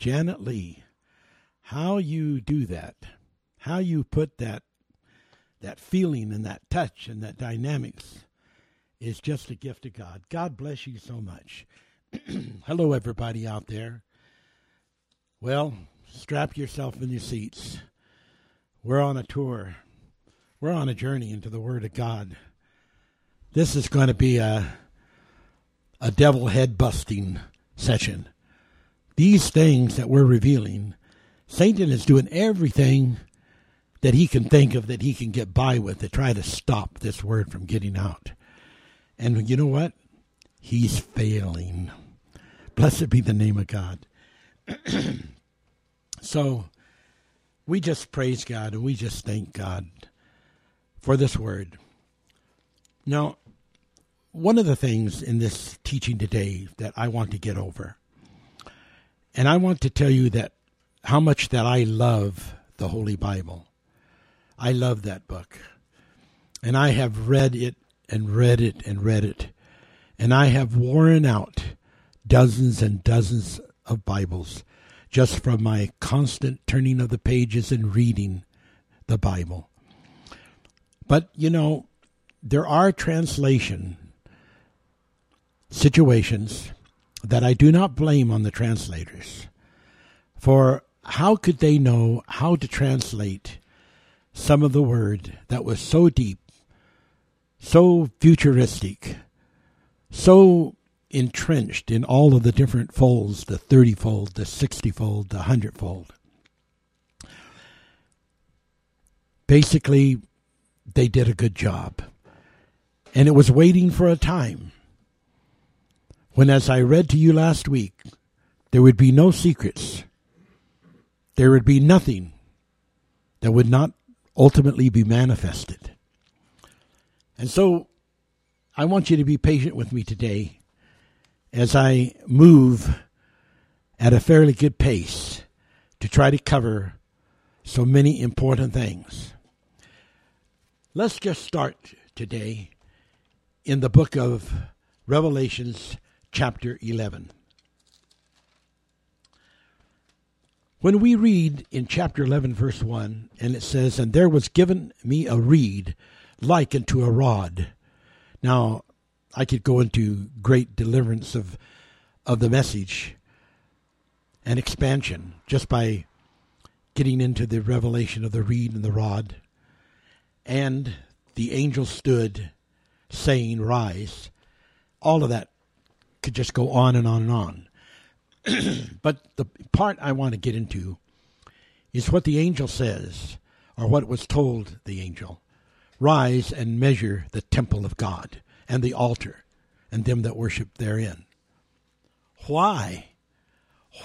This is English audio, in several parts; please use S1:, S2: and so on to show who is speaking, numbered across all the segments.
S1: Janet Lee. How you do that, how you put that that feeling and that touch and that dynamics is just a gift of God. God bless you so much. Hello, everybody out there. Well, strap yourself in your seats. We're on a tour. We're on a journey into the Word of God. This is going to be a a devil head busting session. These things that we're revealing, Satan is doing everything that he can think of that he can get by with to try to stop this word from getting out. And you know what? He's failing. Blessed be the name of God. so we just praise God and we just thank God for this word. Now, one of the things in this teaching today that I want to get over, and I want to tell you that how much that I love the Holy Bible. I love that book. And I have read it and read it and read it. And I have worn out dozens and dozens of Bibles just from my constant turning of the pages and reading the Bible. But, you know, there are translation situations that I do not blame on the translators. For how could they know how to translate some of the word that was so deep, so futuristic, so entrenched in all of the different folds the 30 fold, the 60 fold, the 100 fold. Basically, they did a good job. And it was waiting for a time when, as I read to you last week, there would be no secrets, there would be nothing that would not ultimately be manifested. And so I want you to be patient with me today as I move at a fairly good pace to try to cover so many important things. Let's just start today in the book of Revelations, chapter 11. When we read in chapter 11, verse 1, and it says, And there was given me a reed like unto a rod. Now, I could go into great deliverance of, of the message and expansion just by getting into the revelation of the reed and the rod. And the angel stood, saying, Rise. All of that could just go on and on and on. but the part I want to get into is what the angel says, or what was told the angel Rise and measure the temple of God and the altar and them that worship therein. Why?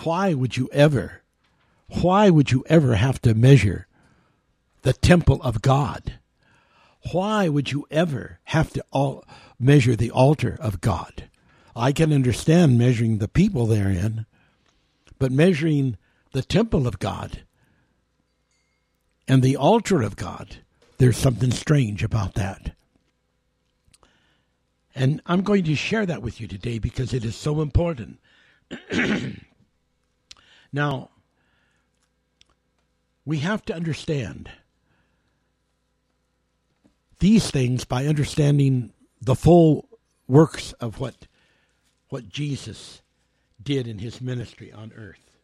S1: Why would you ever, why would you ever have to measure the temple of God? Why would you ever have to all measure the altar of God? I can understand measuring the people therein, but measuring the temple of God and the altar of God, there's something strange about that. And I'm going to share that with you today because it is so important. now, we have to understand these things by understanding the full works of what what Jesus did in his ministry on earth.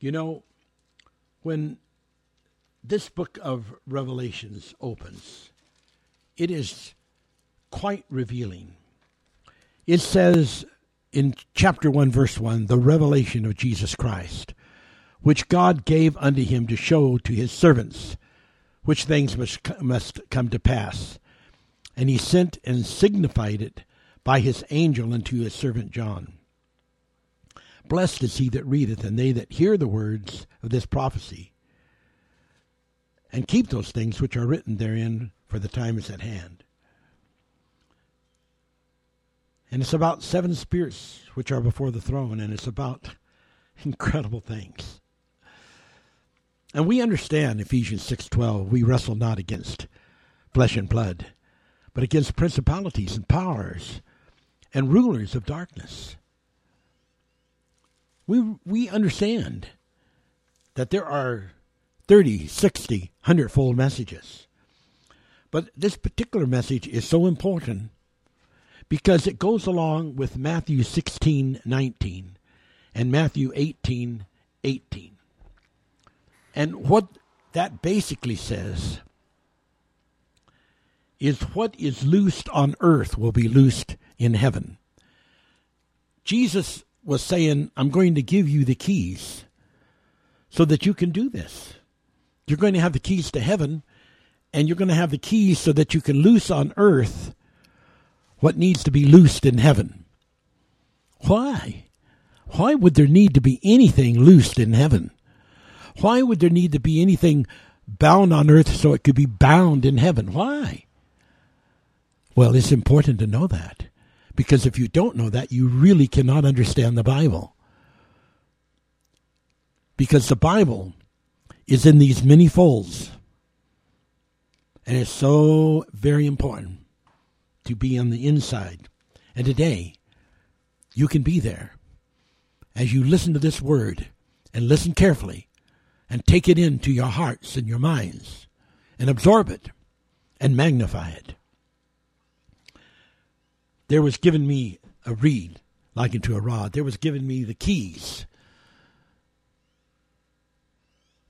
S1: You know, when this book of Revelations opens, it is quite revealing. It says in chapter 1, verse 1, the revelation of Jesus Christ, which God gave unto him to show to his servants which things must, must come to pass. And he sent and signified it by his angel unto his servant John. Blessed is he that readeth, and they that hear the words of this prophecy, and keep those things which are written therein, for the time is at hand. And it's about seven spirits which are before the throne, and it's about incredible things. And we understand Ephesians 6:12, we wrestle not against flesh and blood, but against principalities and powers and rulers of darkness. We, we understand that there are 30, 60, 100 fold messages. But this particular message is so important because it goes along with Matthew 16, 19 and Matthew 18, 18. And what that basically says is what is loosed on earth will be loosed in heaven. Jesus was saying, I'm going to give you the keys so that you can do this. You're going to have the keys to heaven, and you're going to have the keys so that you can loose on earth what needs to be loosed in heaven. Why? Why would there need to be anything loosed in heaven? Why would there need to be anything bound on earth so it could be bound in heaven? Why? Well, it's important to know that. Because if you don't know that, you really cannot understand the Bible. Because the Bible is in these many folds. And it's so very important to be on the inside. And today, you can be there as you listen to this word and listen carefully and take it into your hearts and your minds and absorb it and magnify it. There was given me a reed like unto a rod. There was given me the keys.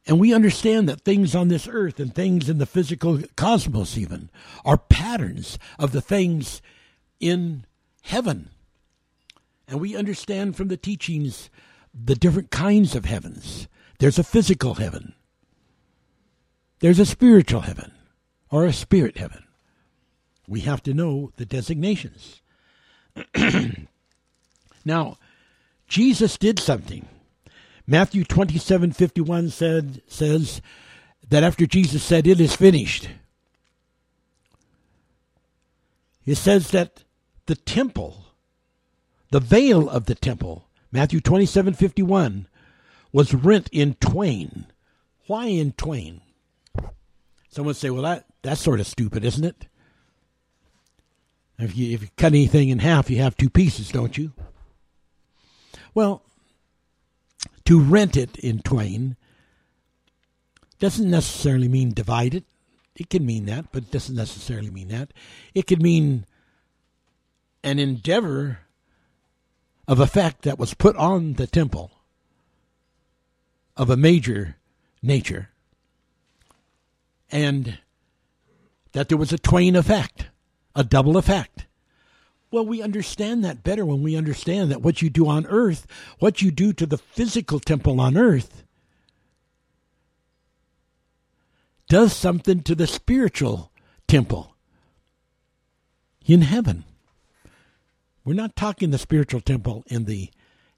S1: And we understand that things on this earth and things in the physical cosmos, even, are patterns of the things in heaven. And we understand from the teachings the different kinds of heavens. There's a physical heaven, there's a spiritual heaven, or a spirit heaven. We have to know the designations. now, Jesus did something. Matthew 27 51 said, says that after Jesus said, It is finished, it says that the temple the veil of the temple, Matthew 27 51, was rent in twain. Why in twain? Someone say, well, that, that's sort of stupid, isn't it? If you, if you cut anything in half, you have two pieces, don't you? Well, to rent it in twain doesn't necessarily mean divide it. It can mean that, but it doesn't necessarily mean that. It could mean an endeavor of effect that was put on the temple of a major nature, and that there was a twain effect, a double effect. Well, we understand that better when we understand that what you do on earth, what you do to the physical temple on earth, does something to the spiritual temple in heaven. We're not talking the spiritual temple in the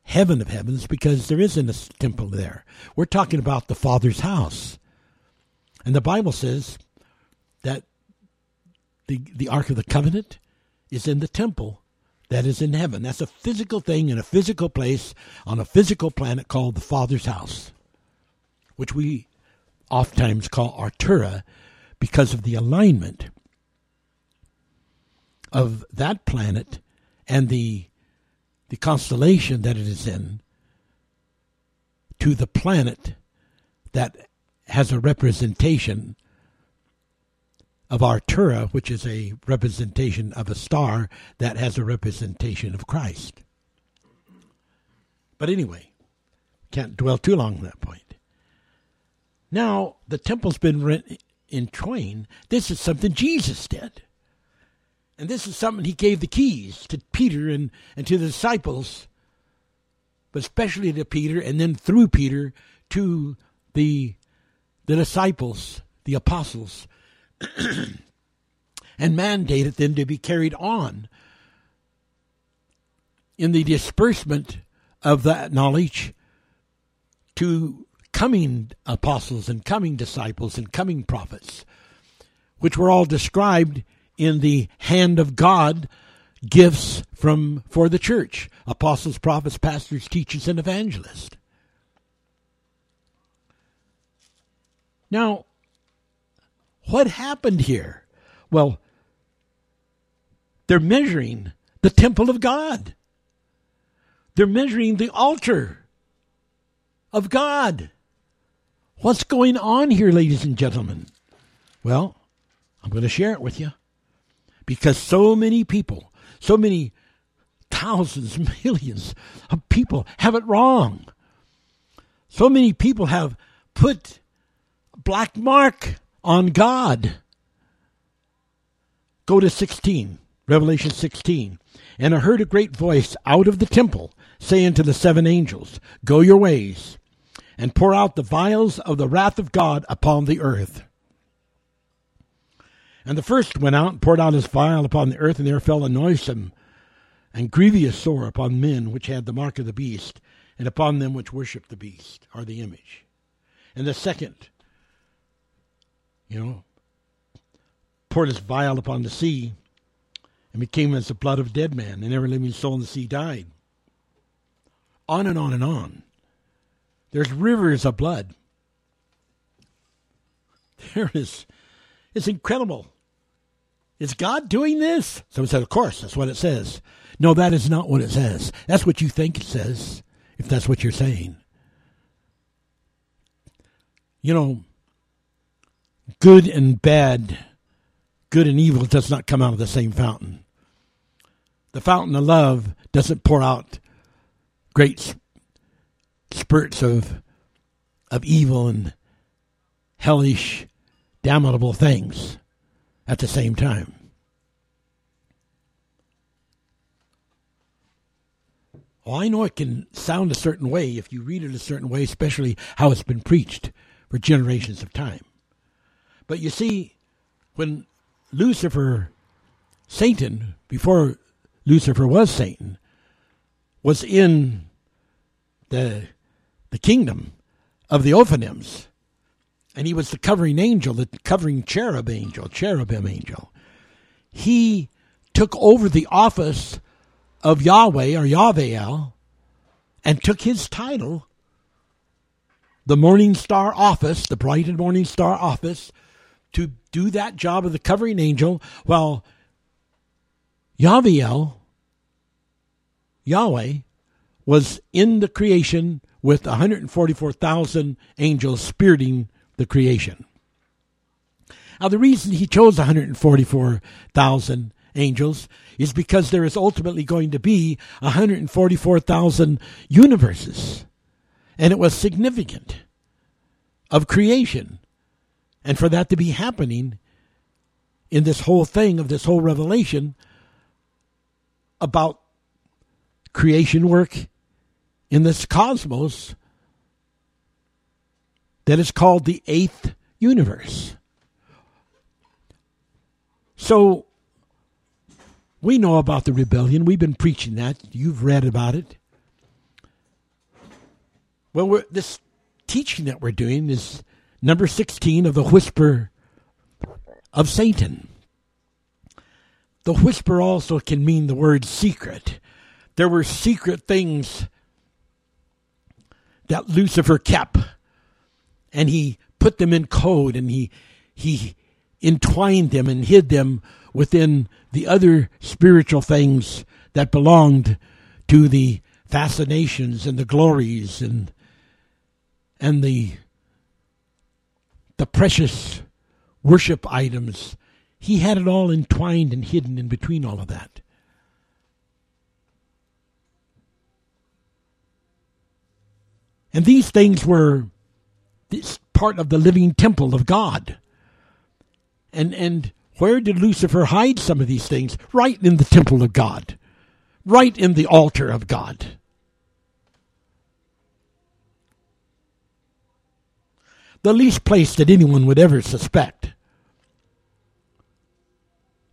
S1: heaven of heavens because there isn't a temple there. We're talking about the Father's house. And the Bible says that the, the Ark of the Covenant is in the temple that is in heaven. That's a physical thing in a physical place on a physical planet called the Father's house, which we oftentimes call Artura because of the alignment of that planet and the the constellation that it is in to the planet that has a representation of Artura, which is a representation of a star that has a representation of Christ. But anyway, can't dwell too long on that point. Now, the temple's been rent in twain. This is something Jesus did. And this is something he gave the keys to Peter and, and to the disciples, but especially to Peter, and then through Peter to the, the disciples, the apostles, and mandated them to be carried on in the disbursement of that knowledge to coming apostles and coming disciples and coming prophets, which were all described in the hand of God gifts from for the church apostles prophets pastors teachers and evangelists. Now what happened here well they're measuring the temple of god they're measuring the altar of God. What's going on here, ladies and gentlemen? Well, I'm going to share it with you because so many people, so many thousands, millions of people have it wrong. So many people have put black mark on God. Go to 16, Revelation 16. And I heard a great voice out of the temple saying to the seven angels, Go your ways and pour out the vials of the wrath of God upon the earth. And the first went out and poured out his vial upon the earth, and there fell a noisome and grievous sore upon men which had the mark of the beast, and upon them which worshipped the beast, or the image. And the second, you know, poured his vial upon the sea, and became as the blood of dead man, and every living soul in the sea died. On and on and on. There's rivers of blood. There is, it's incredible. Is God doing this? Someone said, Of course, that's what it says. No, that is not what it says. That's what you think it says, if that's what you're saying. You know, good and bad, good and evil does not come out of the same fountain. The fountain of love doesn't pour out great spurts of of evil and hellish, damnable things at the same time. Well, I know it can sound a certain way if you read it a certain way, especially how it's been preached for generations of time. But you see, when Lucifer, Satan, before Lucifer was Satan, was in the the kingdom of the Ophanims, and he was the covering angel, the covering cherub angel, cherubim angel. He took over the office of Yahweh or Yahweh and took his title, the Morning Star office, the bright and morning star office, to do that job of the covering angel while Yahweh, Yahweh, was in the creation with 144,000 angels spiriting the creation. Now, the reason he chose 144,000 angels is because there is ultimately going to be 144,000 universes. And it was significant of creation. And for that to be happening in this whole thing of this whole revelation about creation work in this cosmos that is called the eighth universe. So we know about the rebellion. We've been preaching that. You've read about it. Well, this teaching that we're doing is number 16 of the whisper of Satan. The whisper also can mean the word secret. There were secret things that Lucifer kept, and he put them in code, and he he entwined them and hid them within the other spiritual things that belonged to the fascinations and the glories and and the the precious worship items he had it all entwined and hidden in between all of that And these things were this part of the living temple of God. And and where did Lucifer hide some of these things? Right in the temple of God. Right in the altar of God. The least place that anyone would ever suspect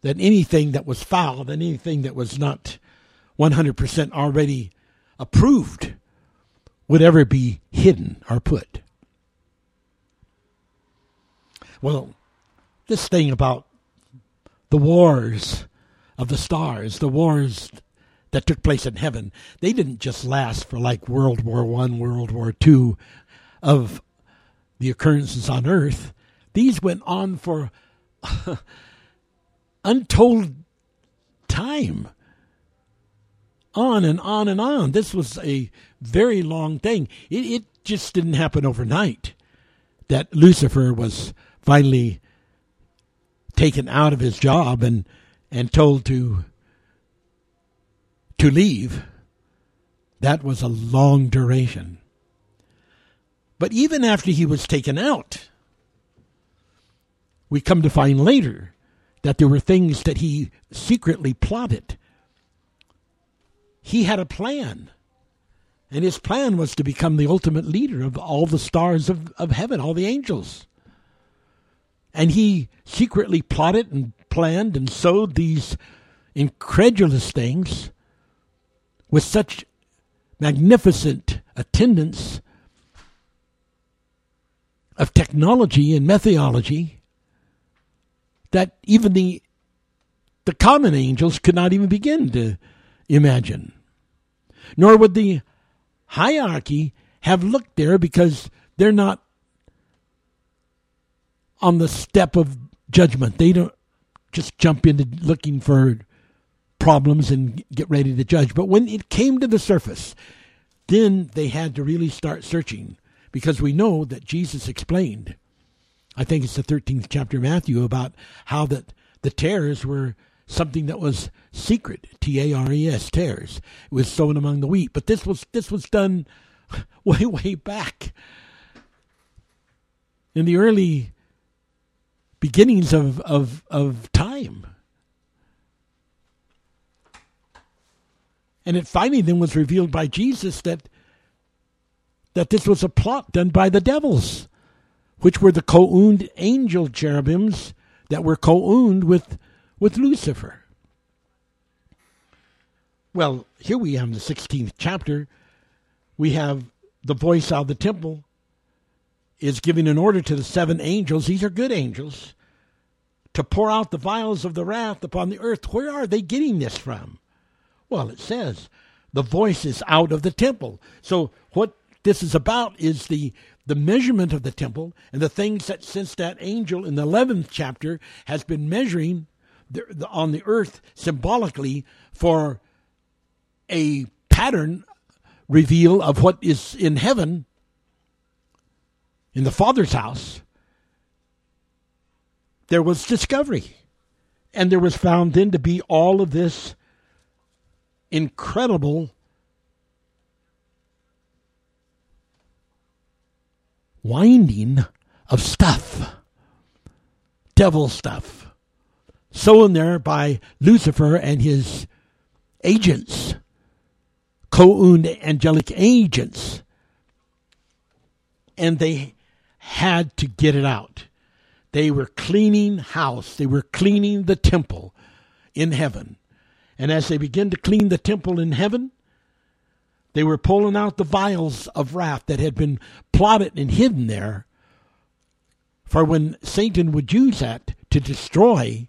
S1: that anything that was foul, that anything that was not 100% already approved would ever be hidden or put. Well, this thing about the wars of the stars, the wars that took place in heaven, they didn't just last for like World War One, World War Two of the occurrences on Earth. These went on for untold time on and on and on. This was a very long thing. It, it just didn't happen overnight that Lucifer was finally taken out of his job and and told to to leave. That was a long duration. But even after he was taken out, we come to find later that there were things that he secretly plotted. He had a plan. And his plan was to become the ultimate leader of all the stars of, of heaven, all the angels. And he secretly plotted and planned and sowed these incredulous things with such magnificent attendance of technology and methodology that even the the common angels could not even begin to imagine. Nor would the hierarchy have looked there because they're not on the step of judgment. They don't just jump into looking for problems and get ready to judge. But when it came to the surface, then they had to really start searching because we know that Jesus explained, I think it's the 13th chapter of Matthew, about how that the tares were something that was secret, T A R E S, tares. It was sown among the wheat. But this was this was done way, way back. In the early beginnings of, of, of time. And it finally then was revealed by Jesus that that this was a plot done by the devils, which were the co-owned angel cherubims that were co-owned with with Lucifer. Well, here we have the 16th chapter. We have the voice out of the temple is giving an order to the seven angels. These are good angels to pour out the vials of the wrath upon the earth. Where are they getting this from? Well, it says the voice is out of the temple. So what this is about is the the measurement of the temple and the things that since that angel in the 11th chapter has been measuring the, the, on the earth symbolically for a pattern reveal of what is in heaven in the Father's house, there was discovery. And there was found then to be all of this incredible winding of stuff, devil stuff, sown there by Lucifer and his agents, co owned angelic agents. And they had to get it out. They were cleaning house, they were cleaning the temple in heaven. And as they began to clean the temple in heaven, they were pulling out the vials of wrath that had been plotted and hidden there for when Satan would use that to destroy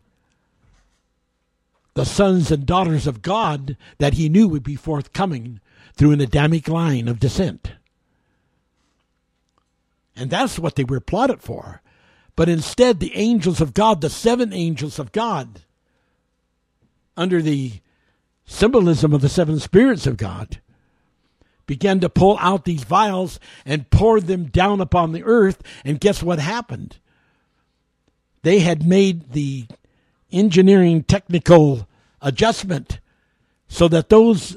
S1: the sons and daughters of God that he knew would be forthcoming through an Adamic line of descent. And that's what they were plotted for. But instead, the angels of God, the seven angels of God, under the symbolism of the seven spirits of God, began to pull out these vials and pour them down upon the earth. And guess what happened? They had made the engineering technical adjustment so that those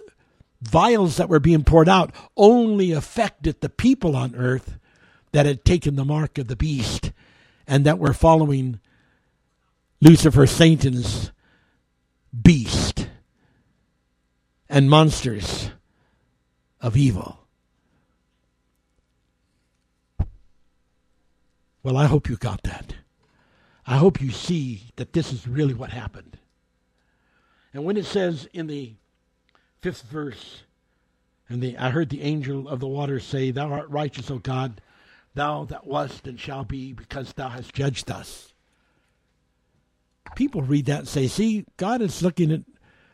S1: vials that were being poured out only affected the people on earth that had taken the mark of the beast and that were following Lucifer, Satan's beast and monsters of evil. Well, I hope you got that. I hope you see that this is really what happened. And when it says in the fifth verse, and the, I heard the angel of the waters say, Thou art righteous, O God, thou that wast and shall be, because thou hast judged us. People read that and say, See, God is looking at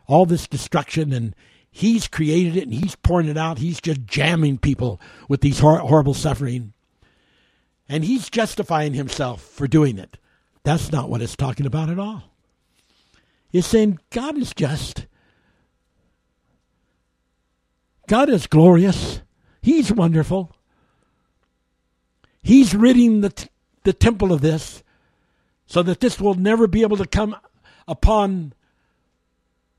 S1: all this destruction and He's created it and He's pouring it out. He's just jamming people with these hor- horrible suffering. And He's justifying Himself for doing it. That's not what it's talking about at all. It's saying God is just. God is glorious. He's wonderful. He's ridding the, t- the temple of this so that this will never be able to come upon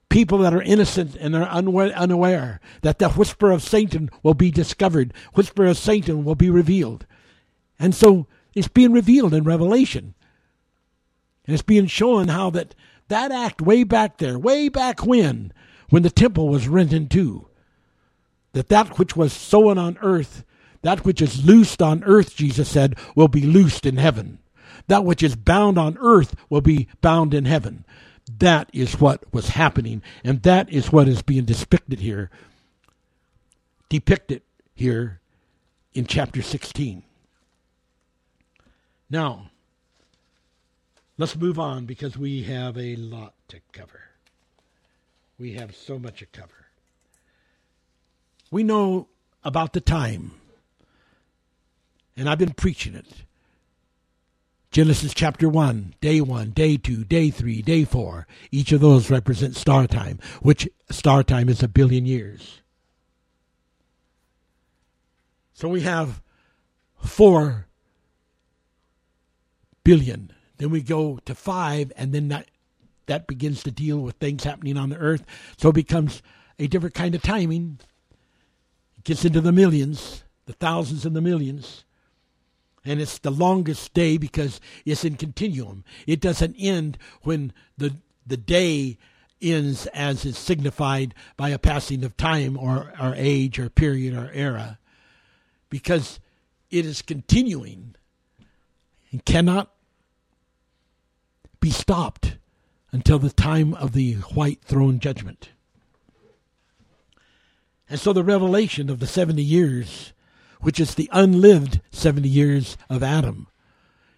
S1: people that are innocent and are unaware that the whisper of Satan will be discovered, whisper of Satan will be revealed. And so it's being revealed in Revelation. And it's being shown how that that act way back there, way back when, when the temple was rent in two, that that which was sown on earth, that which is loosed on earth, Jesus said, will be loosed in heaven. That which is bound on earth will be bound in heaven. That is what was happening, and that is what is being depicted here, depicted here in chapter 16. Now, let's move on because we have a lot to cover. We have so much to cover. We know about the time, and I've been preaching it. Genesis chapter 1, day 1, day 2, day 3, day 4. Each of those represents star time, which star time is a billion years. So we have 4 billion. Then we go to 5 and then that that begins to deal with things happening on the earth. So it becomes a different kind of timing. It gets into the millions, the thousands and the millions and it's the longest day because it's in continuum. It doesn't end when the the day ends as is signified by a passing of time or, or age or period or era because it is continuing and cannot be stopped until the time of the white throne judgment. And so the revelation of the 70 years which is the unlived 70 years of Adam.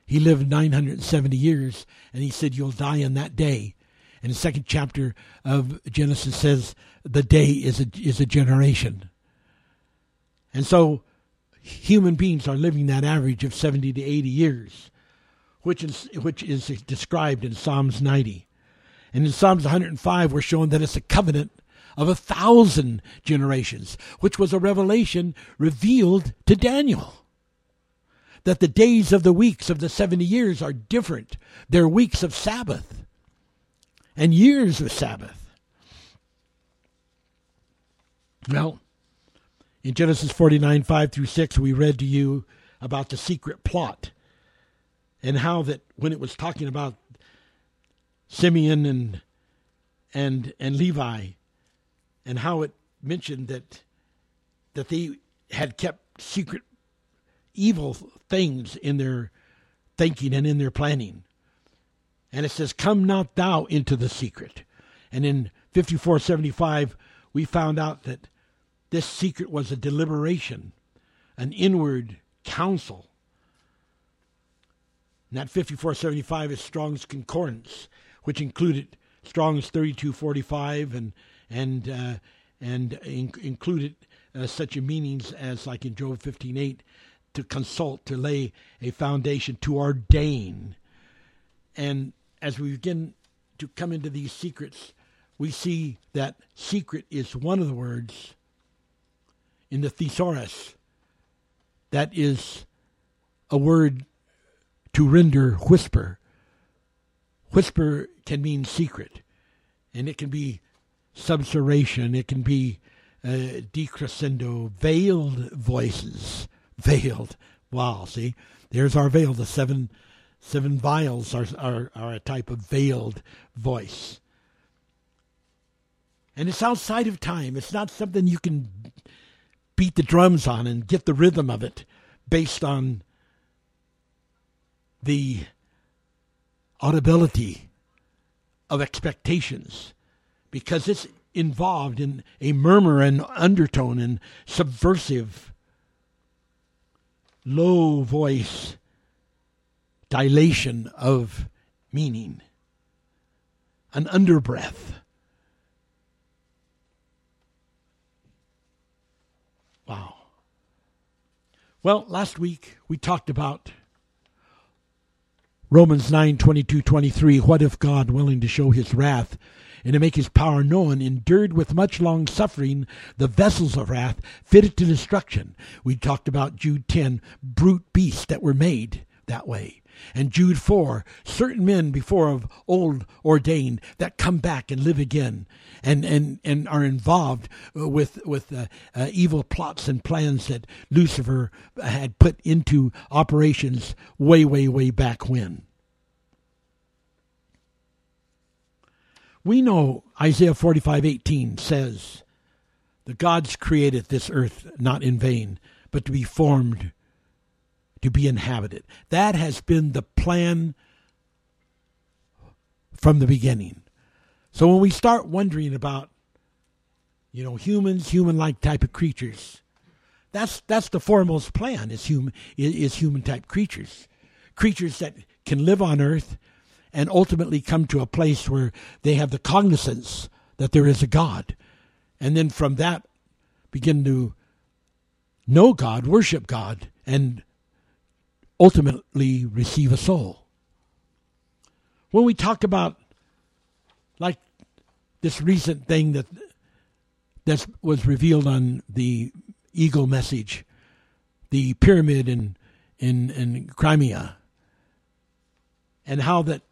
S1: He lived 970 years, and he said, You'll die in that day. And the second chapter of Genesis says, The day is a, is a generation. And so human beings are living that average of 70 to 80 years, which is, which is described in Psalms 90. And in Psalms 105, we're shown that it's a covenant of a thousand generations, which was a revelation revealed to Daniel. That the days of the weeks of the 70 years are different. They're weeks of Sabbath and years of Sabbath. Well, in Genesis 49, 5 through 6, we read to you about the secret plot and how that when it was talking about Simeon and and and Levi and how it mentioned that that they had kept secret evil things in their thinking and in their planning. And it says, Come not thou into the secret. And in 5475, we found out that this secret was a deliberation, an inward counsel. And that 5475 is Strong's Concordance, which included Strong's 3245 and and uh, and in- included uh, such meanings as like in Job 15:8 to consult to lay a foundation to ordain. And as we begin to come into these secrets we see that secret is one of the words in the thesaurus. That is a word to render whisper. Whisper can mean secret and it can be susurration. It can be uh, decrescendo, veiled voices. Veiled. Wow, see? There's our veil. The seven seven vials are, are, are a type of veiled voice. And it's outside of time. It's not something you can beat the drums on and get the rhythm of it based on the audibility of expectations because it's involved in a murmur and undertone and subversive, low voice dilation of meaning, an underbreath. Wow. Well, last week we talked about Romans 9 22 23. What if God, willing to show his wrath and to make his power known, endured with much long suffering the vessels of wrath fitted to destruction? We talked about Jude 10, brute beasts that were made that way. And Jude 4, certain men before of old ordained that come back and live again and, and, and are involved with, with uh, uh, evil plots and plans that Lucifer had put into operations way, way, way back when. We know Isaiah 45:18 says, "The gods created this earth not in vain, but to be formed to be inhabited. That has been the plan from the beginning. So when we start wondering about, you know, humans, human-like type of creatures, that's that's the foremost plan is human is human type creatures, creatures that can live on Earth, and ultimately come to a place where they have the cognizance that there is a God, and then from that begin to know God, worship God, and ultimately receive a soul. When we talk about like this recent thing that that was revealed on the Eagle message, the pyramid in in, in Crimea, and how that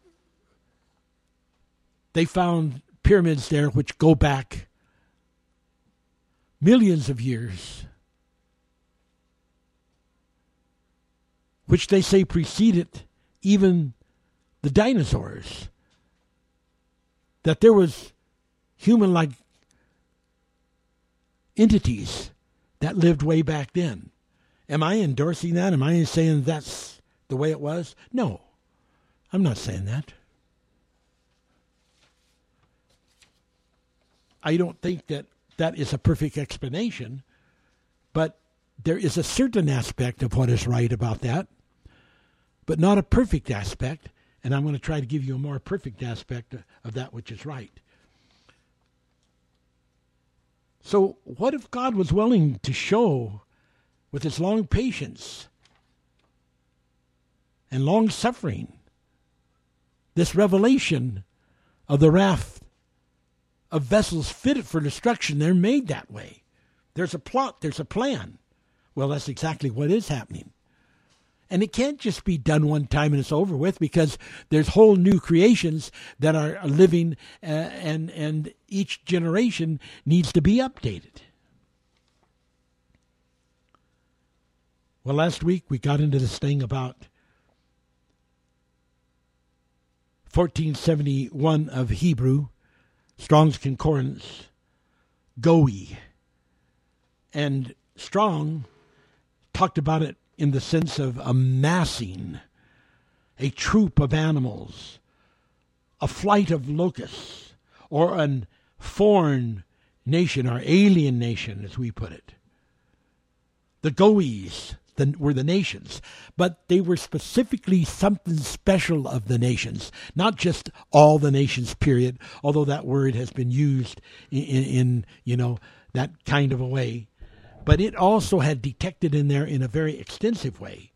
S1: they found pyramids there which go back millions of years which they say preceded even the dinosaurs. That there was human like entities that lived way back then. Am I endorsing that? Am I saying that's the way it was? No, I'm not saying that. I don't think that that is a perfect explanation, but there is a certain aspect of what is right about that but not a perfect aspect. And I'm going to try to give you a more perfect aspect of that which is right. So, what if God was willing to show, with his long patience and long suffering, this revelation of the wrath of vessels fitted for destruction? They're made that way. There's a plot, there's a plan. Well, that's exactly what is happening. And it can't just be done one time and it's over with because there's whole new creations that are living uh, and and each generation needs to be updated. Well, last week we got into this thing about 1471 of Hebrew, Strong's Concordance, Goey. And Strong talked about it in the sense of amassing a troop of animals, a flight of locusts, or an foreign nation or alien nation, as we put it. The Goees the, were the nations, but they were specifically something special of the nations, not just all the nations, period, although that word has been used in, in, in you know, that kind of a way. But it also had detected in there in a very extensive way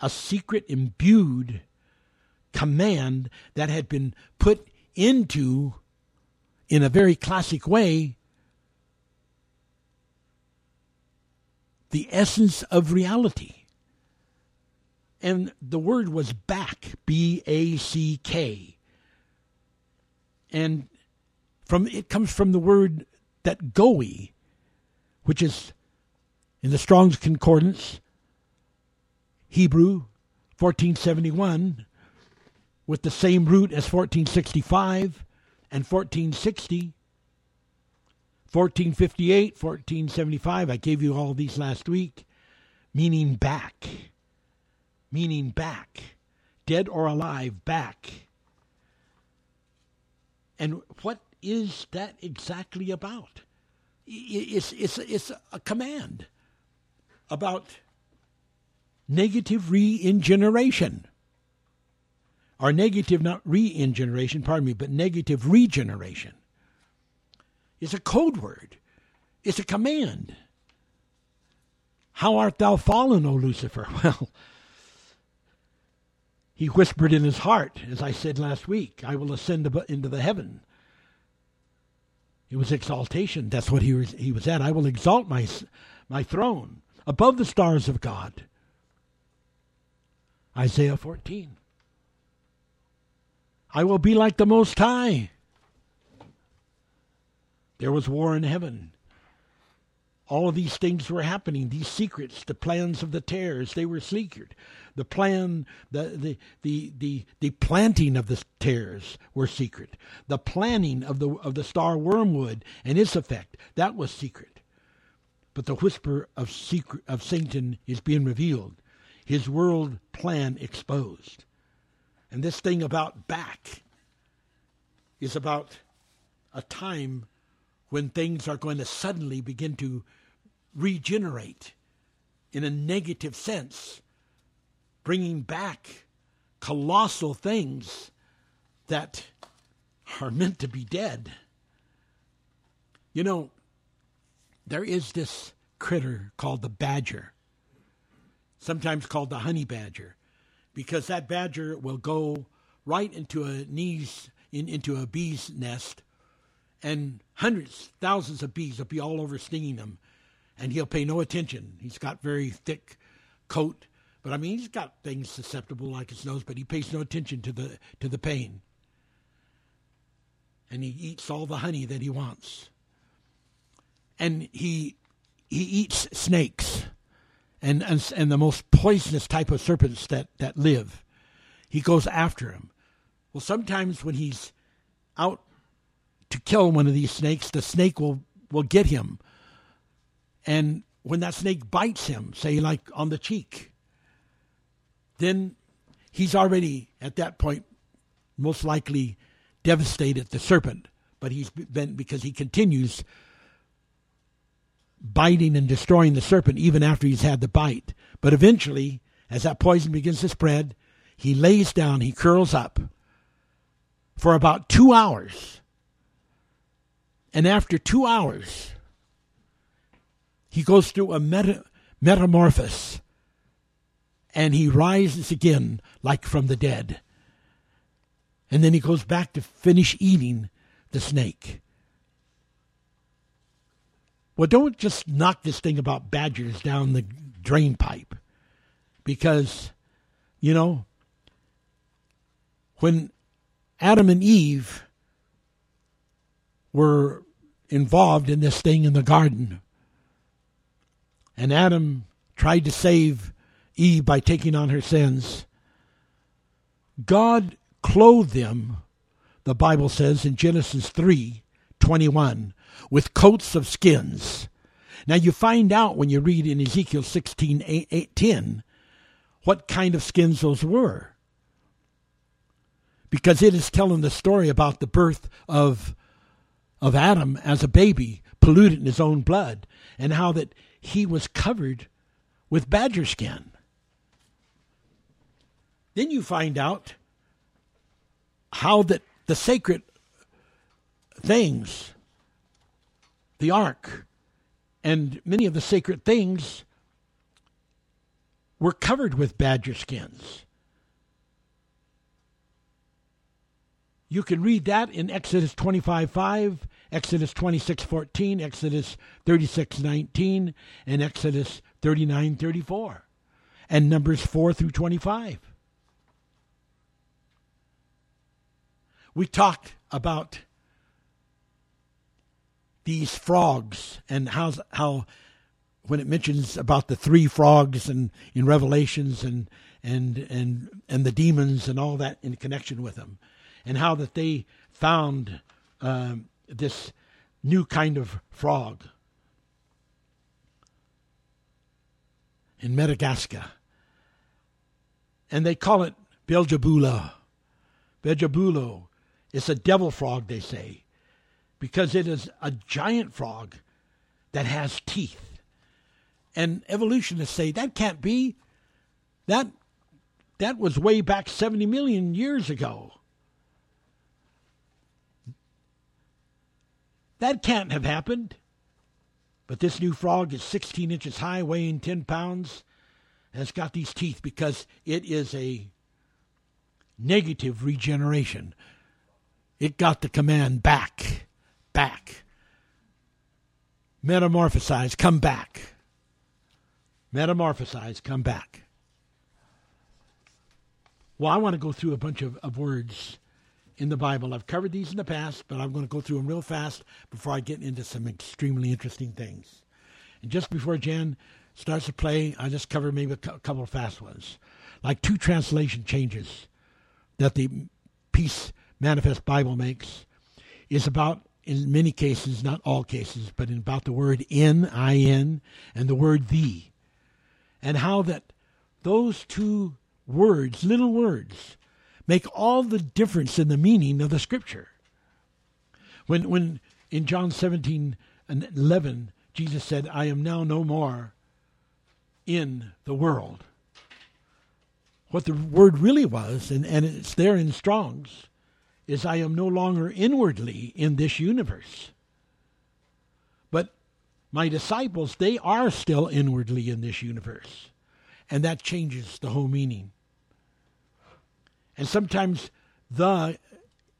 S1: a secret imbued command that had been put into, in a very classic way, the essence of reality. And the word was back, B A C K. And from it comes from the word that goey, which is in the Strong's Concordance, Hebrew 1471, with the same root as 1465 and 1460. 1458, 1475, I gave you all these last week, meaning back. Meaning back. Dead or alive, back. And what is that exactly about? It's, it's, it's a command about negative reingeneration. Or negative, not reingeneration, pardon me, but negative regeneration. It's a code word, it's a command. How art thou fallen, O Lucifer? Well, he whispered in his heart, as I said last week, I will ascend into the heaven. It was exaltation. That's what he was, he was at. I will exalt my, my throne above the stars of God. Isaiah 14. I will be like the Most High. There was war in heaven. All of these things were happening. These secrets, the plans of the tares, they were secret. The plan, the the the the, the planting of the tares were secret. The planning of the of the star wormwood and its effect that was secret. But the whisper of secret of Satan is being revealed. His world plan exposed. And this thing about back is about a time when things are going to suddenly begin to regenerate in a negative sense, bringing back colossal things that are meant to be dead. You know, there is this critter called the badger, sometimes called the honey badger, because that badger will go right into a knees in, into a bee's nest and hundreds, thousands of bees will be all over stinging him, and he'll pay no attention. He's got very thick coat, but I mean he's got things susceptible like his nose, but he pays no attention to the to the pain. And he eats all the honey that he wants. And he he eats snakes and, and and the most poisonous type of serpents that, that live. He goes after him. Well, sometimes when he's out to kill one of these snakes, the snake will, will get him. And when that snake bites him, say like on the cheek, then he's already at that point most likely devastated the serpent. But he's been because he continues biting and destroying the serpent even after he's had the bite. But eventually, as that poison begins to spread, he lays down, he curls up for about two hours and after two hours, he goes through a meta- metamorphosis and he rises again like from the dead. And then he goes back to finish eating the snake. Well, don't just knock this thing about badgers down the drain pipe because, you know, when Adam and Eve were involved in this thing in the garden. And Adam tried to save Eve by taking on her sins. God clothed them, the Bible says in Genesis 3 21, with coats of skins. Now you find out when you read in Ezekiel 16 8, 8, 10 what kind of skins those were. Because it is telling the story about the birth of of Adam as a baby, polluted in his own blood, and how that he was covered with badger skin. Then you find out how that the sacred things, the ark, and many of the sacred things were covered with badger skins. You can read that in Exodus 25 5, Exodus 26 14, Exodus 36 19, and Exodus 39 34, and Numbers 4 through 25. We talked about these frogs and how, how when it mentions about the three frogs and in Revelations and and and and the demons and all that in connection with them and how that they found um, this new kind of frog in Madagascar. And they call it Beelzebufo. Beelzebufo It's a devil frog, they say, because it is a giant frog that has teeth. And evolutionists say that can't be. That that was way back 70 million years ago. That can't have happened. But this new frog is 16 inches high, weighing 10 pounds, and it's got these teeth because it is a negative regeneration. It got the command back, back. Metamorphosize, come back. Metamorphosize, come back. Well, I want to go through a bunch of, of words in the Bible. I've covered these in the past, but I'm going to go through them real fast before I get into some extremely interesting things. And just before Jan starts to play, I just cover maybe a couple of fast ones, like two translation changes that the Peace Manifest Bible makes is about, in many cases, not all cases, but in about the word in, I-N, and the word thee, and how that those two words, little words, make all the difference in the meaning of the scripture. When, when in John 17 and 11, Jesus said, I am now no more in the world. What the word really was, and, and it's there in Strong's, is I am no longer inwardly in this universe. But my disciples, they are still inwardly in this universe. And that changes the whole meaning. And sometimes the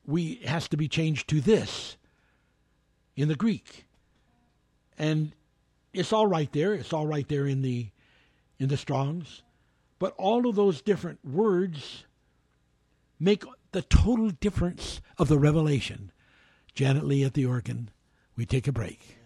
S1: we has to be changed to this in the Greek. And it's all right there. It's all right there in the in the Strongs. But all of those different words make the total difference of the revelation. Janet Lee at the organ. We take a break.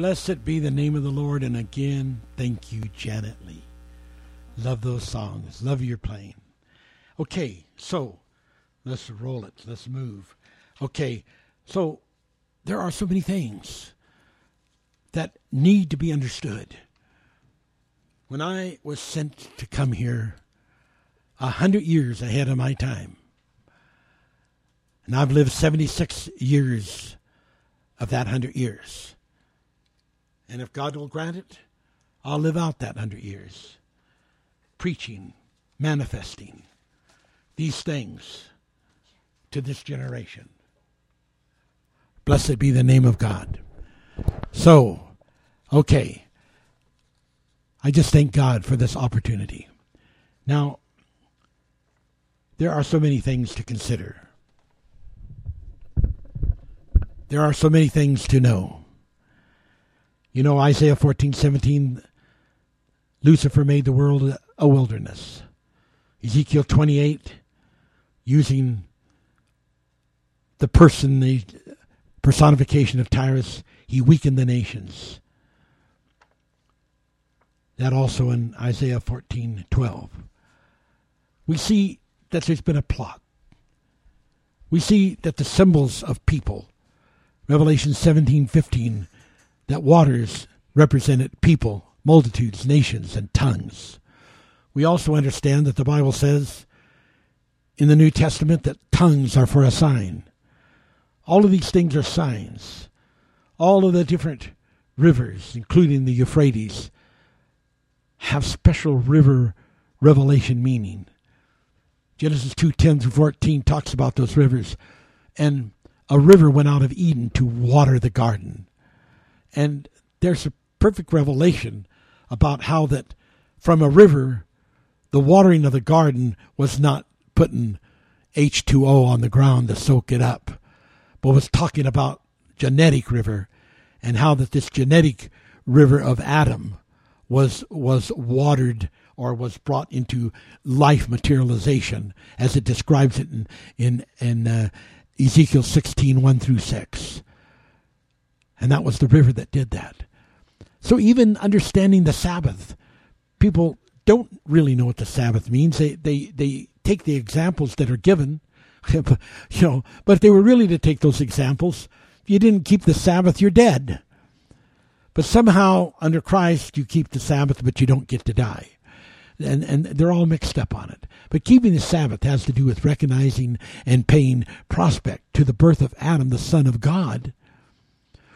S1: Blessed be the name of the Lord. And again, thank you, Janet Lee. Love those songs. Love your playing. Okay, so let's roll it. Let's move. Okay, so there are so many things that need to be understood. When I was sent to come here a hundred years ahead of my time, and I've lived 76 years of that hundred years. And if God will grant it, I'll live out that hundred years, preaching, manifesting these things to this generation. Blessed be the name of God. So, okay. I just thank God for this opportunity. Now, there are so many things to consider. There are so many things to know. You know, Isaiah 14, 17, Lucifer made the world a wilderness. Ezekiel 28, using the person, the personification of Tyrus, he weakened the nations. That also in Isaiah 14, 12. We see that there's been a plot. We see that the symbols of people Revelation 17:15 that waters represented people, multitudes, nations and tongues. We also understand that the Bible says in the New Testament that tongues are for a sign. All of these things are signs. All of the different rivers, including the Euphrates, have special river revelation meaning. Genesis 2 10 through 14 talks about those rivers. And a river went out of Eden to water the garden. And there's a perfect revelation about how that from a river, the watering of the garden was not putting H2O on the ground to soak it up, but was talking about genetic river and how that this genetic river of Adam was was watered or was brought into life materialization as it describes it in in, in uh, Ezekiel 16, 1 through 6. And that was the river that did that. So even understanding the Sabbath, people don't really know what the Sabbath means. They they they take the examples that are given, you know. But if they were really to take those examples, if you didn't keep the Sabbath, you're dead. But somehow under Christ you keep the Sabbath, but you don't get to die and, and they're all mixed up on it. But keeping the Sabbath has to do with recognizing and paying prospect to the birth of Adam, the Son of God,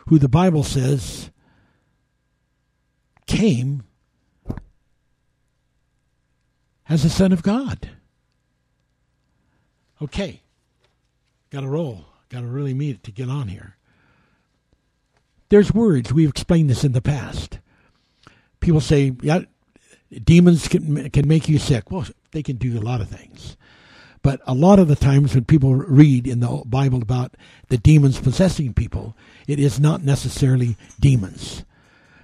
S1: who the Bible says came as the Son of God. Okay, got to roll. Got to really meet it to get on here. There's words, we've explained this in the past. People say, yeah, demons can can make you sick. Well, they can do a lot of things. But a lot of the times when people read in the Bible about the demons possessing people, it is not necessarily demons.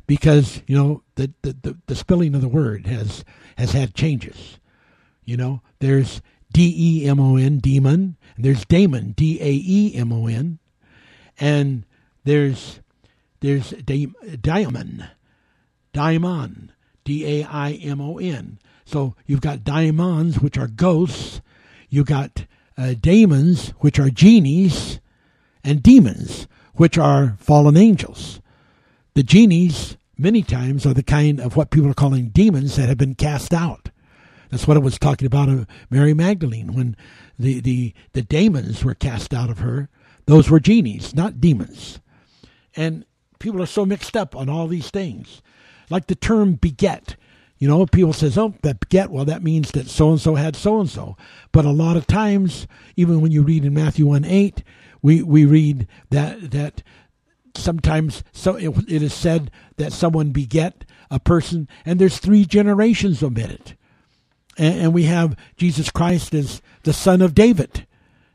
S1: Because, you know, the, the, the, the spelling of the word has has had changes. You know, there's D E M O N, demon, there's daemon, D A E M O N, and there's there's daimon, daimon, D A I M O N. So you've got daimons, which are ghosts. You've got uh, which are genies, and demons, which are fallen angels. The genies, many times, are the kind of what people are calling demons that have been cast out. That's what it was talking about of Mary Magdalene when the, the, the demons were cast out of her. Those were genies, not demons. And people are so mixed up on all these things like the term beget. You know, people says, "Oh, that beget." Well, that means that so and so had so and so. But a lot of times, even when you read in Matthew one eight, we we read that that sometimes so it, it is said that someone beget a person, and there's three generations omitted, and, and we have Jesus Christ as the son of David,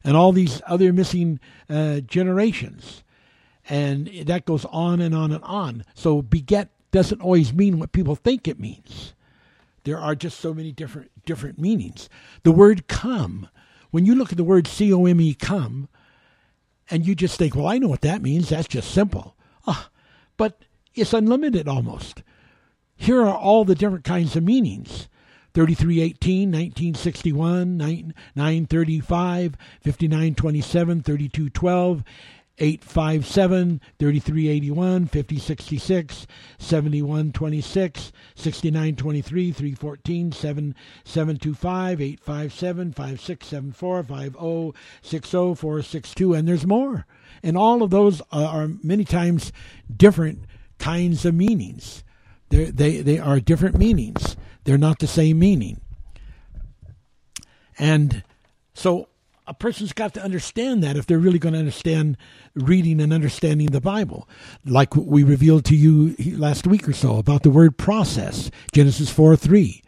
S1: and all these other missing uh, generations, and that goes on and on and on. So beget doesn't always mean what people think it means. There are just so many different different meanings. The word come, when you look at the word C O M E come, and you just think, well, I know what that means. That's just simple. Ah, but it's unlimited almost. Here are all the different kinds of meanings. 3318, 1961, 935, 5927, 3212, 857, 3381, 5066, 7126, 6923, 314, 7725, 857, 5674, 5060, 462, and there's more. And all of those are many times different kinds of meanings. They're, they they are different meanings. They're not the same meaning. And so a person's got to understand that if they're really going to understand reading and understanding the Bible. Like we revealed to you last week or so about the word process, Genesis 4 3,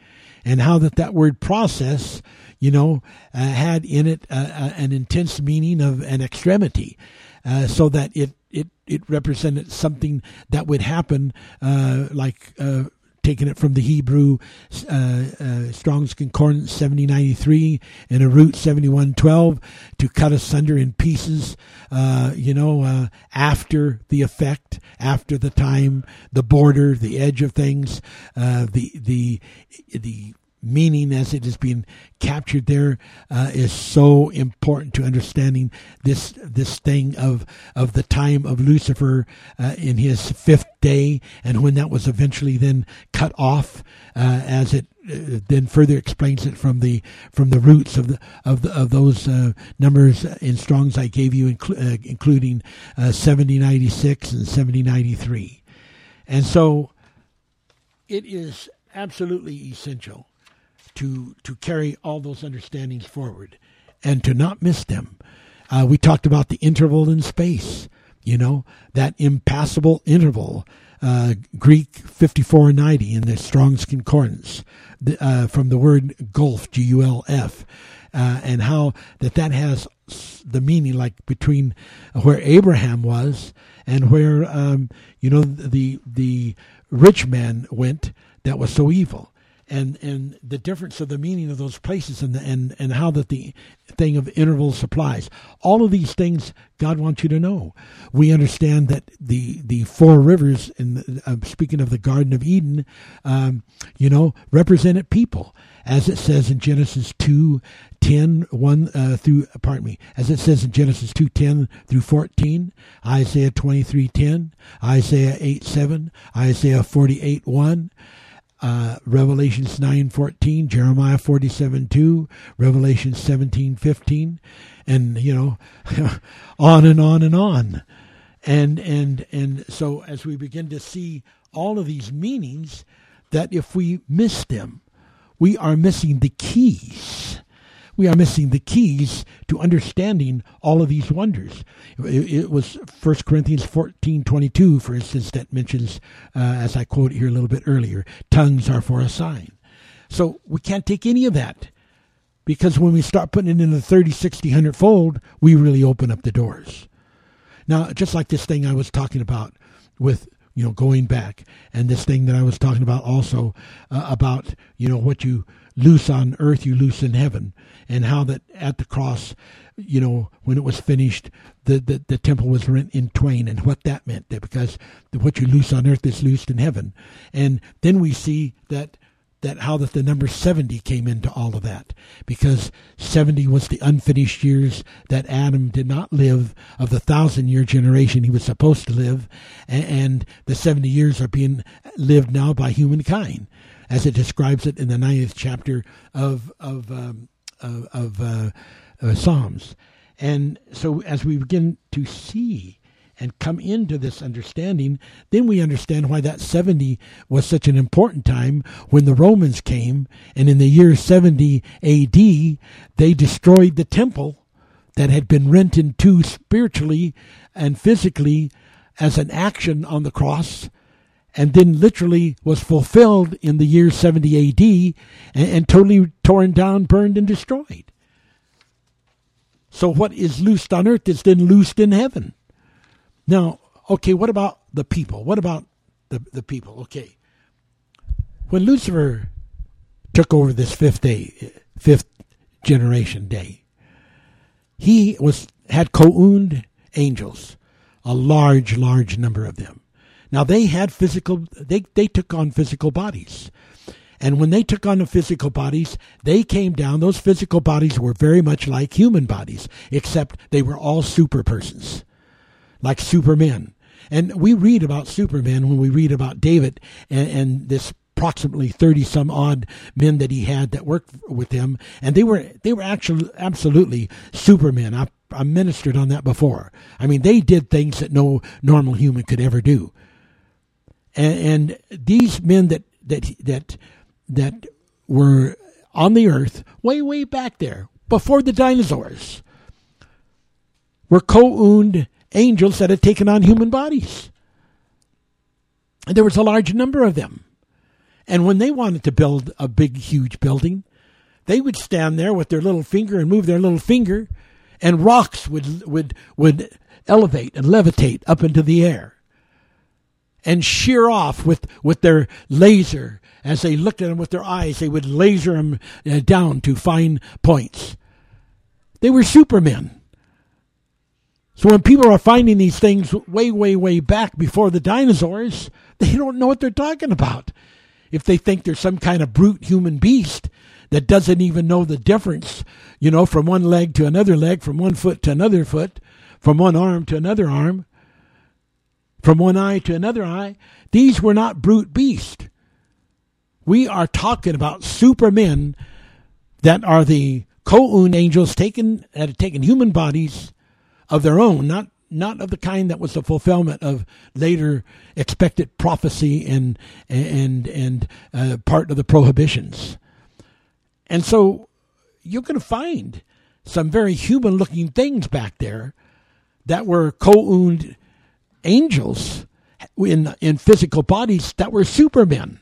S1: and how that that word process, you know, uh, had in it uh, uh, an intense meaning of an extremity, uh, so that it, it, it represented something that would happen uh, like taking it from the Hebrew uh, uh, Strong's Concordance 7093 and a root 7112 to cut asunder in pieces, uh, you know, uh, after the effect, after the time, the border, the edge of things, uh, the the the meaning as it is being captured there uh, is so important to understanding this this thing of of the time of Lucifer uh, in his fifth day and when that was eventually then cut off uh, as it uh, then further explains it from the from the roots of the of the, of those uh, numbers in Strong's I gave you inclu- uh, including 7096 and 7093 and so it is absolutely essential to to carry all those understandings forward and to not miss them. Uh, we talked about the interval in space, you know, that impassable interval, uh, Greek 5490 in the Strong's Concordance, the, uh, from the word gulf, G U L F, uh, and how that that has the meaning like between where Abraham was and where, um, you know, the, the rich man went that was so evil and and the difference of the meaning of those places and the, and and how that the thing of intervals applies. All of these things God wants you to know. We understand that the the four rivers, in uh, speaking of the Garden of Eden, um, you know, represented people, as it says in Genesis 2, 10, 1 uh, through, pardon me, as it says in Genesis 2, 10 through 14, Isaiah 23, 10, Isaiah 8, 7, Isaiah 48, 1, uh, Revelations 9:14, Jeremiah 47:2, Revelation 17:15, and you know, on and on and on. And and and so as we begin to see all of these meanings that if we miss them, we are missing the keys we are missing the keys to understanding all of these wonders. It, it was 1 Corinthians 14 22, for instance, that mentions, uh, as I quoted here a little bit earlier, tongues are for a sign. So we can't take any of that because when we start putting it in the 30, 60, 100 fold, we really open up the doors. Now, just like this thing I was talking about with you know going back and this thing that I was talking about also uh, about you know what you loose on earth you loose in heaven. And how that at the cross you know when it was finished the, the, the temple was rent in twain and what that meant that because what you loose on earth is loosed in heaven. And then we see that that how that the number 70 came into all of that. Because 70 was the unfinished years that adam did not live of the thousand year generation he was supposed to live. And, the 70 years are being lived now by humankind as it describes it in the ninth chapter of of um, of, of uh, uh, Psalms. And so, as we begin to see and come into this understanding, then we understand why that 70 was such an important time when the Romans came, and in the year 70 AD, they destroyed the temple that had been rent in two spiritually and physically as an action on the cross and then literally was fulfilled in the year 70 AD and, and totally torn down, burned, and destroyed. So what is loosed on earth is then loosed in heaven. Now, okay, what about the people? What about the, the people? Okay. When Lucifer took over this fifth day, fifth generation day, he was had co-owned angels, a large, large number of them. Now they had physical they, they took on physical bodies. And when they took on the physical bodies, they came down. Those physical bodies were very much like human bodies, except they were all super persons, like supermen. And we read about supermen when we read about David and, and this approximately 30 some odd men that he had that worked with him and they were they were actually absolutely supermen I, I ministered on that before i mean they did things that no normal human could ever do and, and these men that that that that were on the earth way way back there before the dinosaurs were co-owned angels that had taken on human bodies. And there was a large number of them. And when they wanted to build a big, huge building, they would stand there with their little finger and move their little finger, and rocks would would would elevate and levitate up into the air, and shear off with with their laser as they looked at them with their eyes. They would laser them uh, down to fine points. They were supermen. So when people are finding these things way, way, way back before the dinosaurs, they don't know what they're talking about if they think there's some kind of brute human beast that doesn't even know the difference, you know, from one leg to another leg, from one foot to another foot, from one arm to another arm, from one eye to another eye. These were not brute beasts. We are talking about supermen that are the co-own angels taken that have taken human bodies of their own, not not of the kind that was the fulfillment of later expected prophecy and and and uh, part of the prohibitions. And so you're going to find some very human-looking things back there that were co-owned angels in in physical bodies that were supermen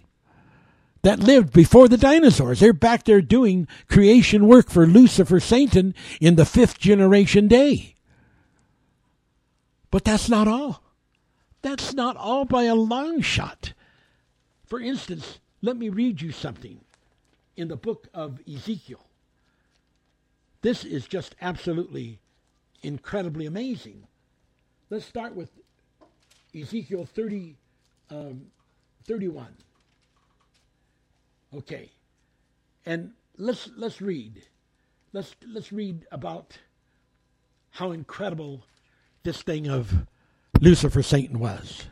S1: that lived before the dinosaurs. They're back there doing creation work for Lucifer, Satan, in the fifth generation day. But that's not all. That's not all by a long shot. For instance, let me read you something in the book of Ezekiel. This is just absolutely incredibly amazing. Let's start with Ezekiel 30, um, 31. Okay. And let's let's read. Let's let's read about how incredible this thing of Lucifer, Satan was.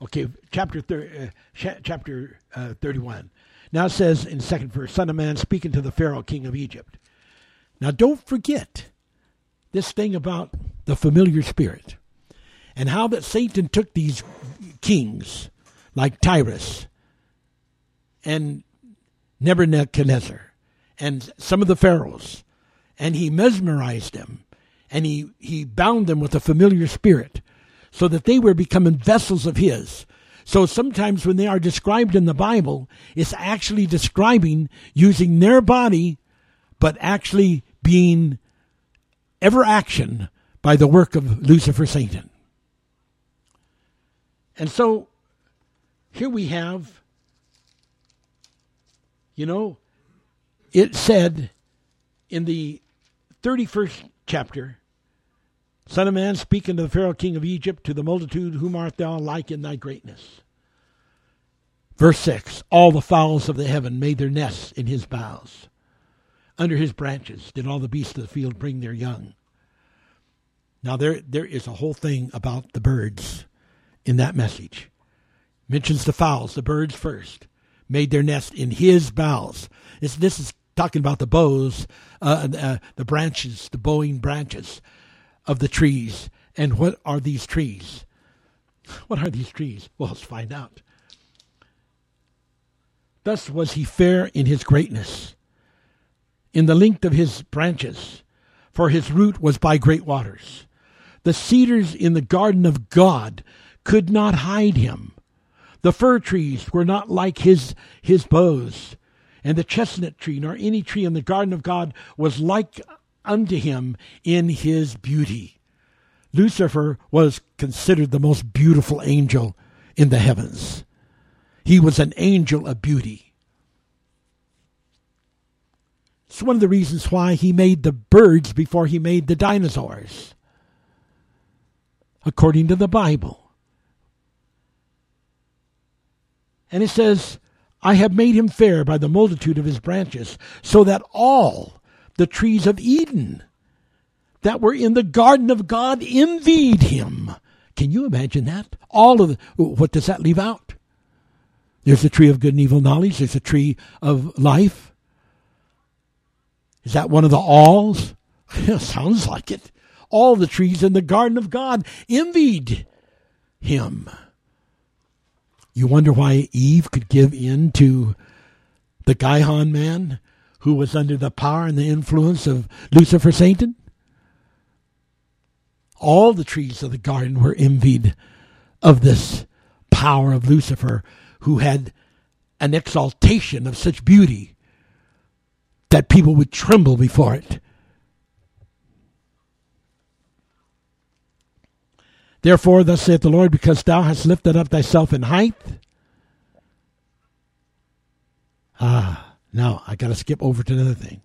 S1: Okay, chapter thir- uh, chapter uh, 31. Now it says in second verse, Son of man, speaking to the Pharaoh, king of Egypt. Now don't forget this thing about the familiar spirit and how that Satan took these kings like Tyrus and Nebuchadnezzar and some of the pharaohs and he mesmerized them and he, he bound them with a familiar spirit so that they were becoming vessels of his. So sometimes when they are described in the Bible, it's actually describing using their body, but actually being ever action by the work of Lucifer Satan. And so here we have, you know, it said in the 31st chapter, Son of man, speaking to the Pharaoh king of Egypt, to the multitude, whom art thou like in thy greatness? Verse 6 All the fowls of the heaven made their nests in his boughs. Under his branches did all the beasts of the field bring their young. Now, there, there is a whole thing about the birds in that message. Mentions the fowls, the birds first, made their nest in his boughs. It's, this is talking about the boughs, uh, uh, the branches, the bowing branches of the trees. And what are these trees? What are these trees? Well, let's find out. Thus was he fair in his greatness, in the length of his branches, for his root was by great waters. The cedars in the garden of God could not hide him. The fir trees were not like his, his boughs and the chestnut tree, nor any tree in the garden of God was like unto him in his beauty. Lucifer was considered the most beautiful angel in the heavens. He was an angel of beauty. It's one of the reasons why he made the birds before he made the dinosaurs, according to the Bible. And it says, I have made him fair by the multitude of his branches, so that all the trees of Eden that were in the garden of God envied him. Can you imagine that? All of the, what does that leave out? There's a tree of good and evil knowledge. There's a tree of life. Is that one of the alls? Sounds like it. All the trees in the garden of God envied him. You wonder why Eve could give in to the Gihon man who was under the power and the influence of Lucifer Satan? All the trees of the garden were envied of this power of Lucifer, who had an exaltation of such beauty that people would tremble before it. Therefore, thus saith the Lord, because thou hast lifted up thyself in height. Ah, now I got to skip over to another thing.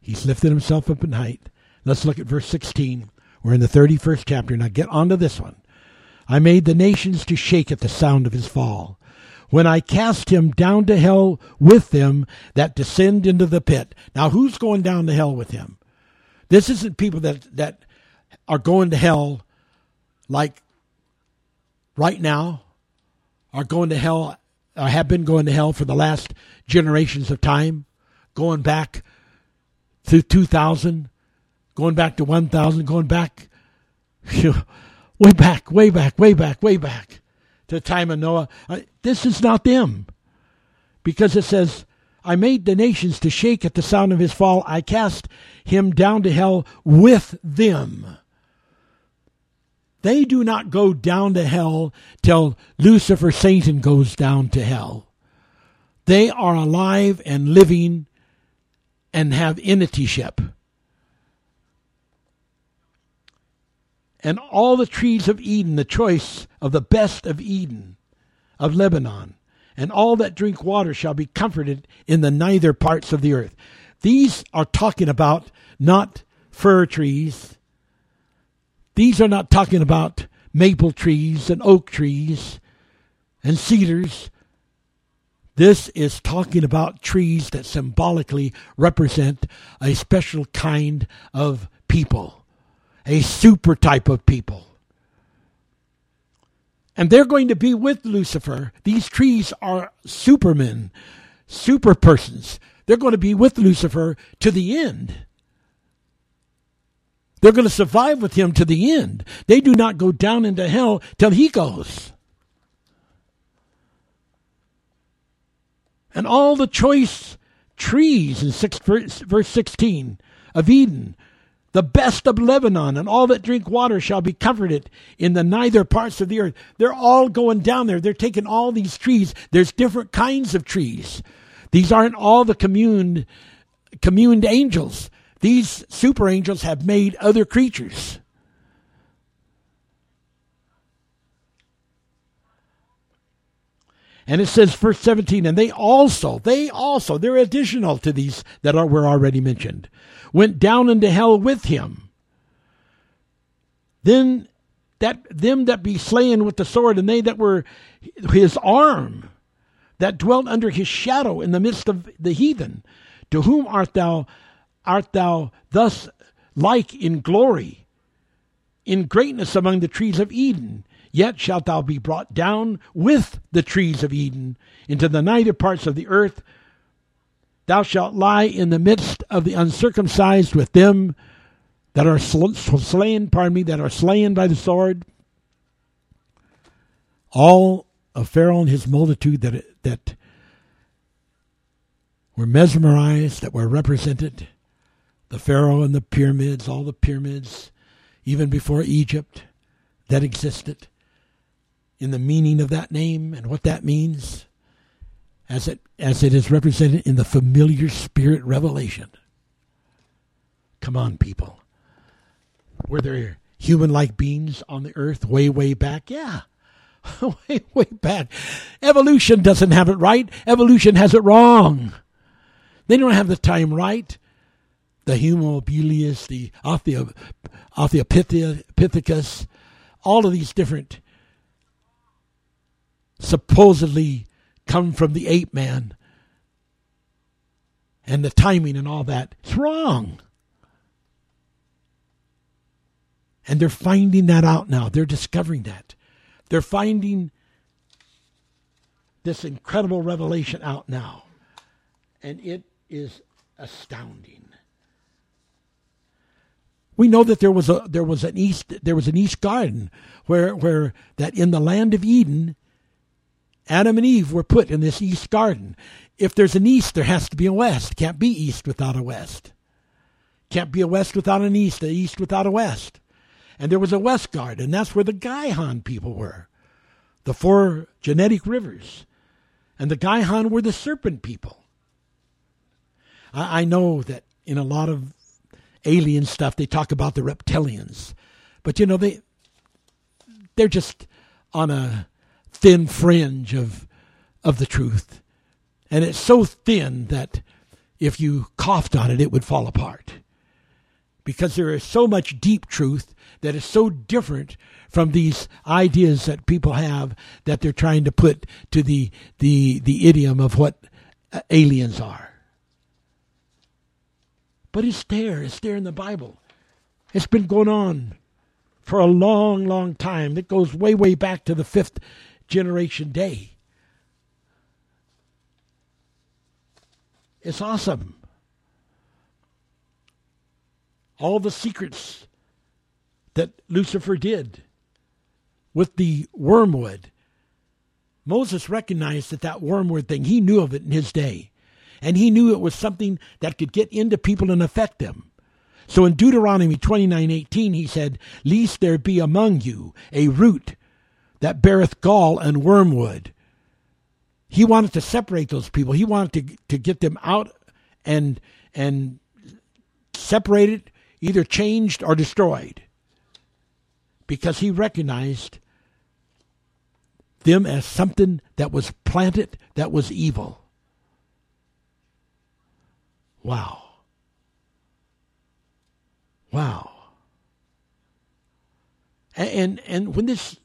S1: He's lifted himself up in height. Let's look at verse 16. We're in the 31st chapter. Now get on to this one. I made the nations to shake at the sound of his fall. When I cast him down to hell with them that descend into the pit. Now, who's going down to hell with him? This isn't people that, that are going to hell like right now, are going to hell, or have been going to hell for the last generations of time, going back to 2000, going back to 1000, going back, way back, way back, way back, way back to the time of Noah. Uh, this is not them. Because it says, I made the nations to shake at the sound of his fall. I cast him down to hell with them. They do not go down to hell till Lucifer Satan goes down to hell. They are alive and living and have entityship. and all the trees of Eden, the choice of the best of Eden, of Lebanon, and all that drink water shall be comforted in the neither parts of the earth. These are talking about not fir trees. These are not talking about maple trees and oak trees and cedars. This is talking about trees that symbolically represent a special kind of people a super type of people. And they're going to be with Lucifer. These trees are supermen, super persons. They're going to be with Lucifer to the end. They're going to survive with him to the end. They do not go down into hell till he goes. And all the choice trees in six, verse 16 of Eden the best of Lebanon, and all that drink water shall be comforted in the neither parts of the earth. They're all going down there. They're taking all these trees. There's different kinds of trees. These aren't all the communed, communed angels. These super angels have made other creatures. And it says, verse 17, and they also, they also, they're additional to these that are were already mentioned went down into hell with him. Then that them that be slain with the sword, and they that were his arm, that dwelt under his shadow in the midst of the heathen, to whom art thou art thou thus like in glory, in greatness among the trees of Eden? Yet shalt thou be brought down with the trees of Eden into the nighter parts of the earth, Thou shalt lie in the midst of the uncircumcised with them that are slain, pardon me, that are slain by the sword. All of Pharaoh and his multitude that that were mesmerized, that were represented, the Pharaoh and the pyramids, all the pyramids, even before Egypt, that existed, in the meaning of that name and what that means as it as it is represented in the familiar spirit revelation. Come on, people. Were there human like beings on the earth way, way back? Yeah. way, way back. Evolution doesn't have it right. Evolution has it wrong. They don't have the time right. The Homo habilis, the Australopithecus, all of these different supposedly come from the ape man and the timing and all that. It's wrong. And they're finding that out now. They're discovering that. They're finding this incredible revelation out now. And it is astounding. We know that there was a there was an east there was an east garden where where that in the land of Eden Adam and Eve were put in this east garden. If there's an east, there has to be a west. Can't be east without a west. Can't be a west without an east, a east without a west. And there was a west garden. That's where the Gihon people were. The four genetic rivers. And the Gihon were the serpent people. I, I know that in a lot of alien stuff they talk about the reptilians. But you know, they they're just on a thin fringe of of the truth. And it's so thin that if you coughed on it, it would fall apart. Because there is so much deep truth that is so different from these ideas that people have that they're trying to put to the the the idiom of what uh, aliens are. But it's there. It's there in the Bible. It's been going on for a long, long time. It goes way, way back to the fifth generation day. It's awesome. All the secrets that Lucifer did with the wormwood. Moses recognized that that wormwood thing, he knew of it in his day. And he knew it was something that could get into people and affect them. So in Deuteronomy 29:18 he said, "Lest there be among you a root that beareth gall and wormwood." He wanted to separate those people. He wanted to to get them out and and separated, either changed or destroyed. Because he recognized them as something that was planted that was evil. Wow. Wow. And, and and when this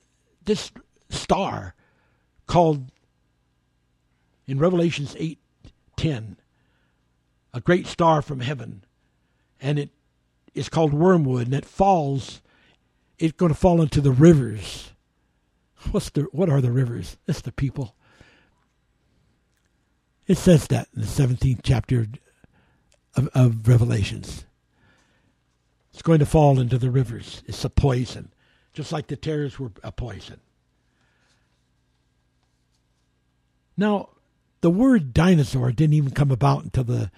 S1: this star called in Revelations eight ten, a great star from heaven, and it is called wormwood, and it falls, it's going to fall into the rivers. What's the what are the rivers? It's the people. It says that in the seventeenth chapter of, of Revelations. It's going to fall into the rivers. It's a poison, just like the tares were a poison. Now, the word dinosaur didn't even come about until the,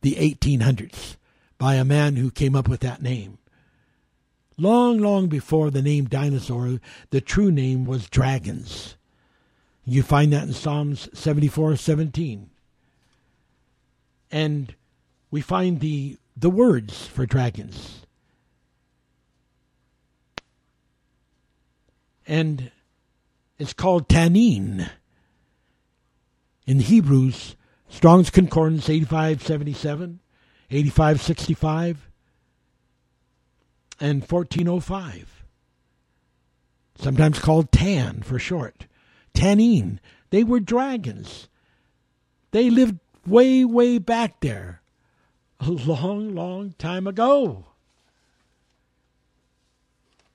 S1: the 1800s by a man who came up with that name. Long, long before the name dinosaur, the true name was dragons. You find that in Psalms 74 17. And we find the, the words for dragons. And it's called tannin. In Hebrews, Strong's Concordance 8577, 8565, and 1405. Sometimes called tan for short. Tannin. They were dragons. They lived way, way back there a long, long time ago.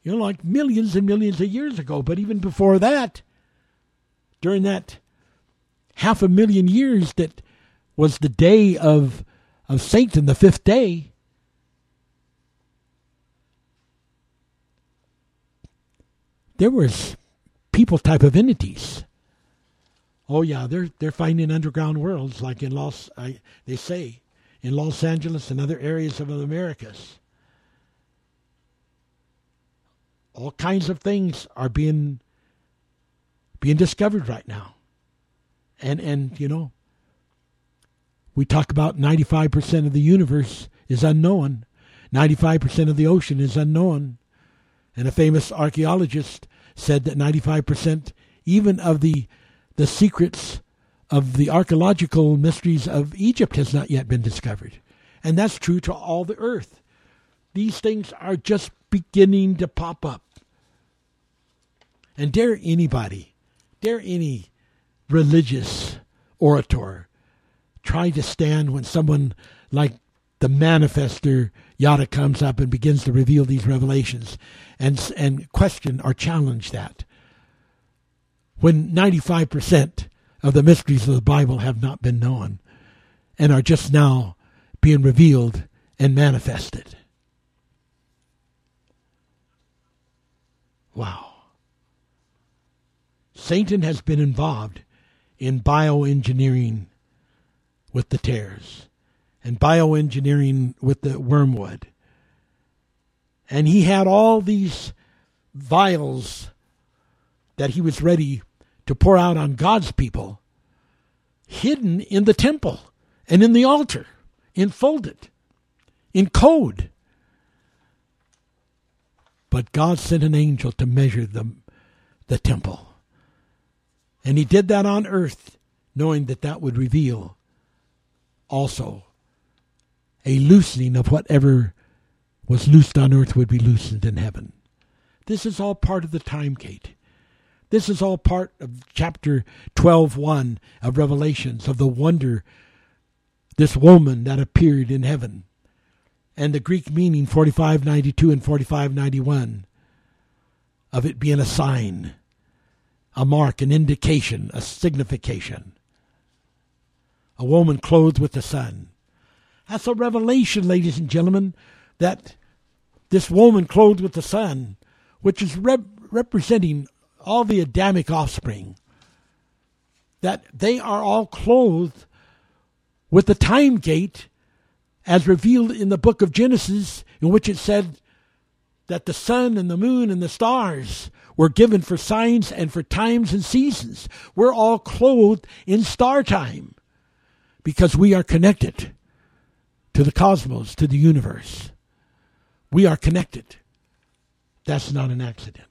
S1: You know, like millions and millions of years ago. But even before that, during that half a million years that was the day of of Satan, the fifth day, there was people type of entities. Oh yeah, they're they're finding underground worlds like in Los. I, they say in Los Angeles and other areas of the Americas. All kinds of things are being being discovered right now. And and you know, we talk about 95% of the universe is unknown. 95% of the ocean is unknown. And a famous archaeologist said that 95% even of the the secrets of the archaeological mysteries of Egypt has not yet been discovered. And that's true to all the earth. These things are just beginning to pop up. And dare anybody, dare any religious orator try to stand when someone like the manifester Yada comes up and begins to reveal these revelations and and question or challenge that when 95% of the mysteries of the Bible have not been known and are just now being revealed and manifested. Wow. Satan has been involved in bioengineering with the tares and bioengineering with the wormwood. And he had all these vials that he was ready to pour out on God's people hidden in the temple and in the altar, enfolded, in code. But God sent an angel to measure the, the temple. And he did that on earth, knowing that that would reveal also a loosening of whatever was loosed on earth would be loosened in heaven. This is all part of the time gate. This is all part of chapter 12:1 of Revelations of the wonder this woman that appeared in heaven. And the Greek meaning 4592 and 4591 of it being a sign, a mark, an indication, a signification. A woman clothed with the sun. That's a revelation, ladies and gentlemen, that this woman clothed with the sun, which is rep- representing all the Adamic offspring, that they are all clothed with the time gate as revealed in the book of Genesis, in which it said that the sun and the moon and the stars were given for signs and for times and seasons. We're all clothed in star time because we are connected to the cosmos, to the universe. We are connected. That's not an accident.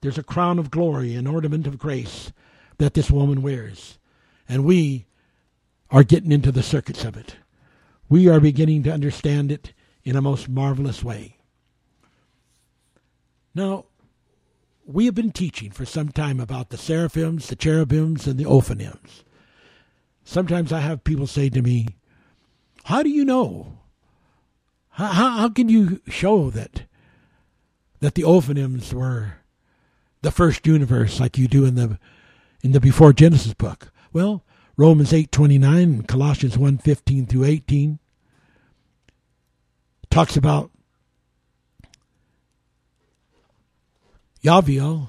S1: There's a crown of glory, an ornament of grace that this woman wears. And we are getting into the circuits of it. We are beginning to understand it in a most marvelous way. Now, we have been teaching for some time about the seraphims, the cherubims, and the ophanims. Sometimes I have people say to me, How do you know? How, how, how can you show that that the ophanims were the first universe like you do in the in the before Genesis book? Well, Romans 8:29 and Colossians 1:15 through 18 talks about Yaviel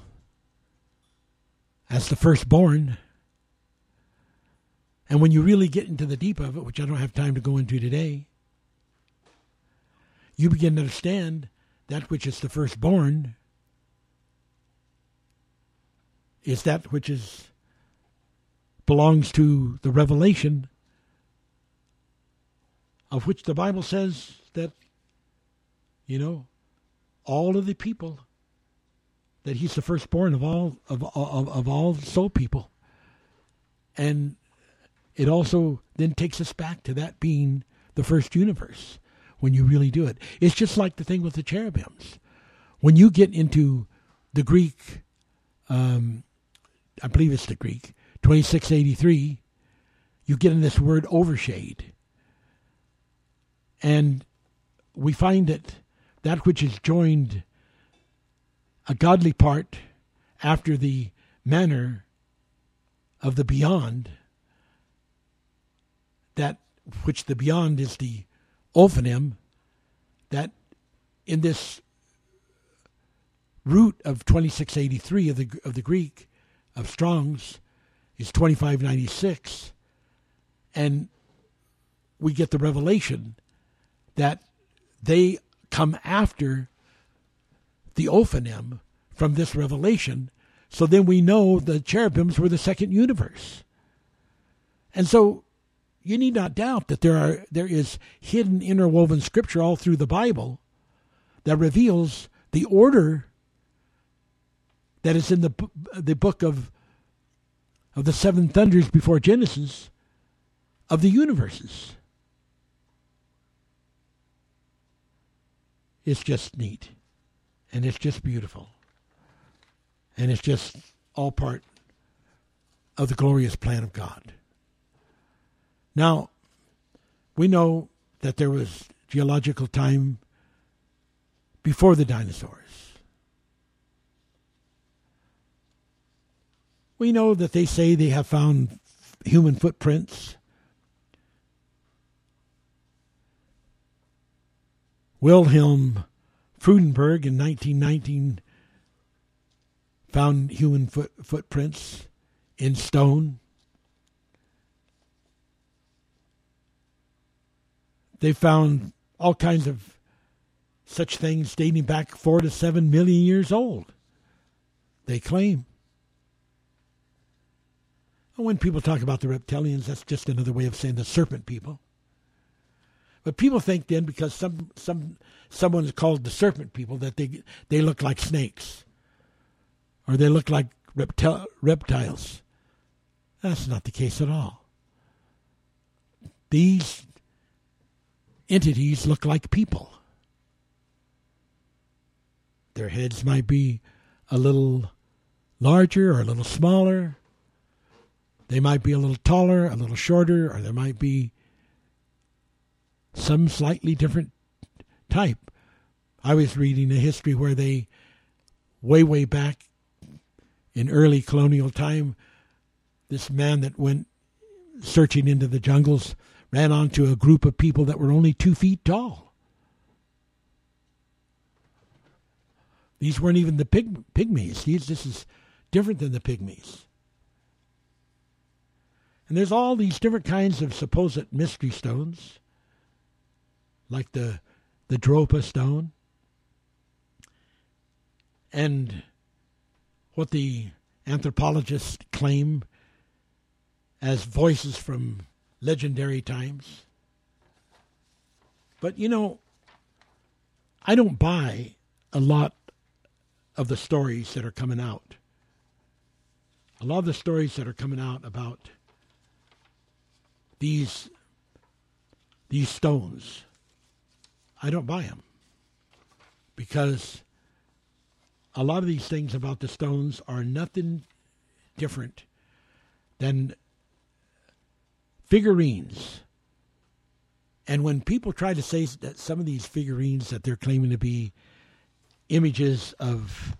S1: as the firstborn. And when you really get into the deep of it, which I don't have time to go into today, you begin to understand that which is the firstborn is that which is belongs to the revelation of which the Bible says that you know all of the people that he's the firstborn of all of of, of all soul people. And it also then takes us back to that being the first universe when you really do it. It's just like the thing with the cherubims. When you get into the greek um, I believe it's the Greek, 2683, you get in this word overshade. And we find that that which is joined a godly part after the manner of the beyond, that which the beyond is the ophanim, that in this root of 2683 of the of the Greek of Strong's is 2596. And we get the revelation that they come after the Ophanim from this revelation. So then we know the cherubims were the second universe. And so you need not doubt that there are there is hidden interwoven scripture all through the Bible that reveals the order that is in the the book of of the seven thunders before Genesis of the universes. It's just neat and it's just beautiful. And it's just all part of the glorious plan of God. Now, we know that there was geological time before the dinosaurs. We know that they say they have found human footprints. Wilhelm Freudenberg in 1919 found human foot, footprints in stone. They found all kinds of such things dating back four to seven million years old. They claim. When people talk about the reptilians, that's just another way of saying the serpent people. But people think then because some some someone is called the serpent people that they they look like snakes or they look like reptil- reptiles. That's not the case at all. These entities look like people. Their heads might be a little larger or a little smaller. They might be a little taller, a little shorter, or there might be some slightly different type. I was reading a history where they, way, way back in early colonial time, this man that went searching into the jungles ran onto a group of people that were only two feet tall. These weren't even the pygmies. These, this is different than the pygmies. And there's all these different kinds of supposed mystery stones, like the the Dropa stone, and what the anthropologists claim as voices from legendary times. But you know, I don't buy a lot of the stories that are coming out. A lot of the stories that are coming out about these these stones, I don't buy them because a lot of these things about the stones are nothing different than figurines. And when people try to say that some of these figurines that they're claiming to be images of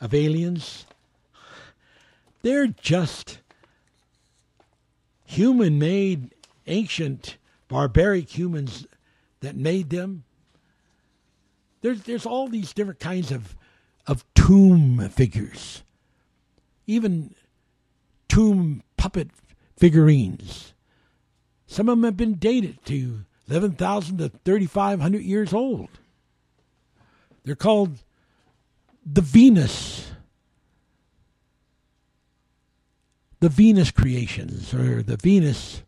S1: of aliens, they're just human made ancient barbaric humans that made them. There's there's all these different kinds of of tomb figures. Even tomb puppet figurines. Some of them have been dated to 11,000 to 3,500 years old. They're called the Venus. The Venus creations or the Venus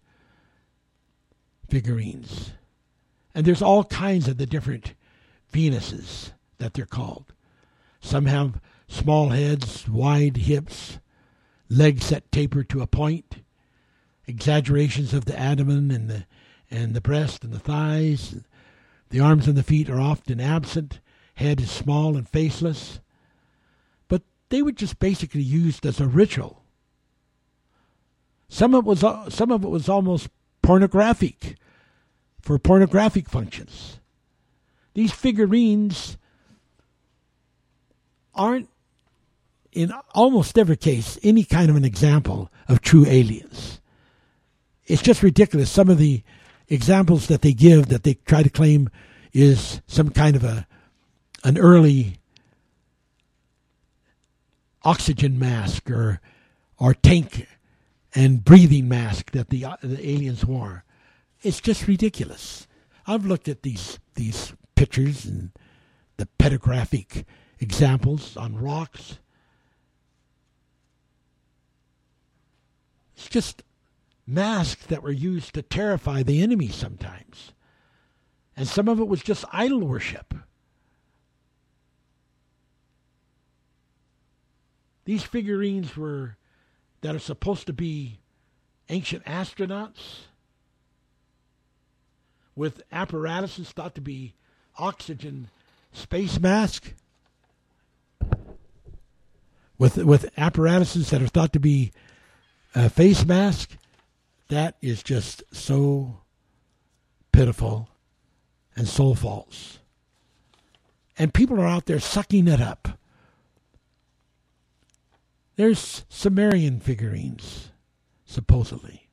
S1: figurines. And there's all kinds of the different Venuses that they're called. Some have small heads, wide hips, legs that taper to a point exaggerations of the abdomen and the and the breast and the thighs. The arms and the feet are often absent. Head is small and faceless. But they were just basically used as a ritual. Some of it was some of it was almost pornographic for pornographic functions. These figurines aren't in almost every case any kind of an example of true aliens it's just ridiculous. Some of the examples that they give that they try to claim is some kind of a an early oxygen mask or or tank and breathing mask that the uh, the aliens wore. It's just ridiculous. I've looked at these these pictures and the petrographic examples on rocks. It's just masks that were used to terrify the enemy sometimes. And some of it was just idol worship. These figurines were that are supposed to be ancient astronauts with apparatuses thought to be oxygen space mask with with apparatuses that are thought to be a face mask, that is just so pitiful and so false. And people are out there sucking it up. There's Sumerian figurines, supposedly.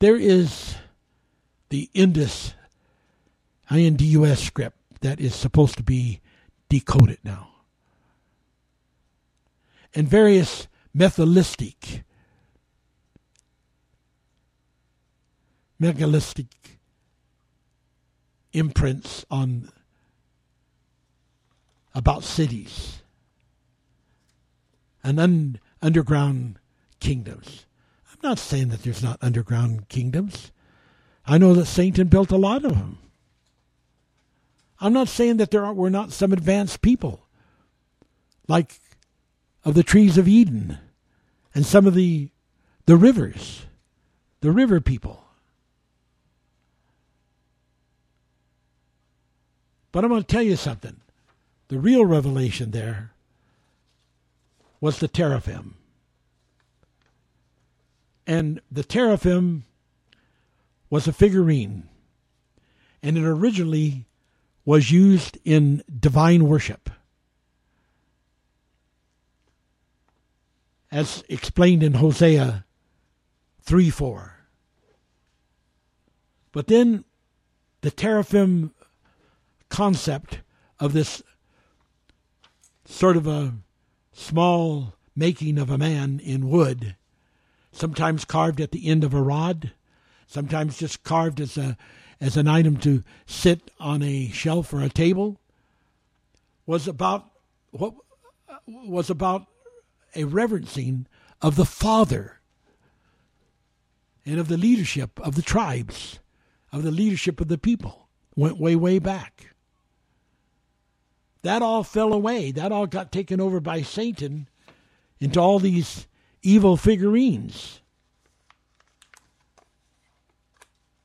S1: There is the Indus, INDUS script that is supposed to be decoded now. And various metholistic, megalithic imprints on about cities and un- underground kingdoms. I'm not saying that there's not underground kingdoms. I know that Satan built a lot of them. I'm not saying that there are, were not some advanced people, like of the trees of Eden, and some of the the rivers, the river people. But I'm going to tell you something. The real revelation there was the teraphim. And the teraphim was a figurine. And it originally was used in divine worship. As explained in Hosea 3 4. But then the teraphim concept of this sort of a small making of a man in wood, sometimes carved at the end of a rod, sometimes just carved as a as an item to sit on a shelf or a table, was about what was about a reverencing of the father and of the leadership of the tribes, of the leadership of the people. Went way, way back. That all fell away. That all got taken over by Satan into all these evil figurines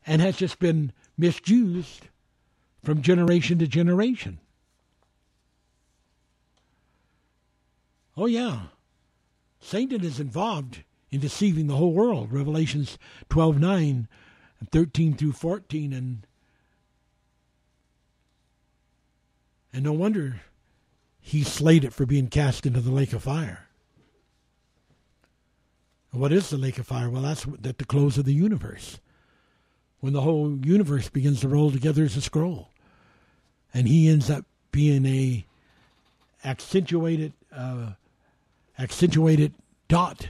S1: and has just been misused from generation to generation. Oh, yeah. Satan is involved in deceiving the whole world. Revelations 12 9 and 13 through 14 and And no wonder he's slated for being cast into the lake of fire. What is the lake of fire? Well, that's at the close of the universe. When the whole universe begins to roll together as a scroll. And he ends up being a accentuated uh, accentuated dot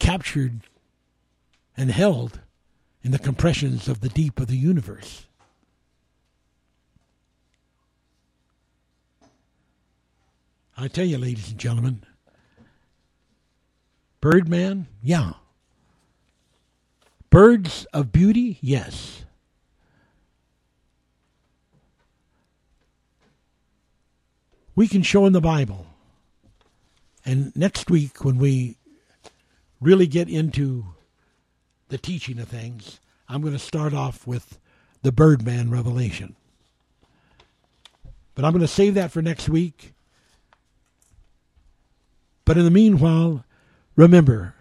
S1: captured and held in the compressions of the deep of the universe. I tell you, ladies and gentlemen, Birdman, yeah. Birds of beauty, yes. We can show in the Bible. And next week, when we really get into the teaching of things, I'm going to start off with the Birdman revelation. But I'm going to save that for next week. But in the meanwhile, remember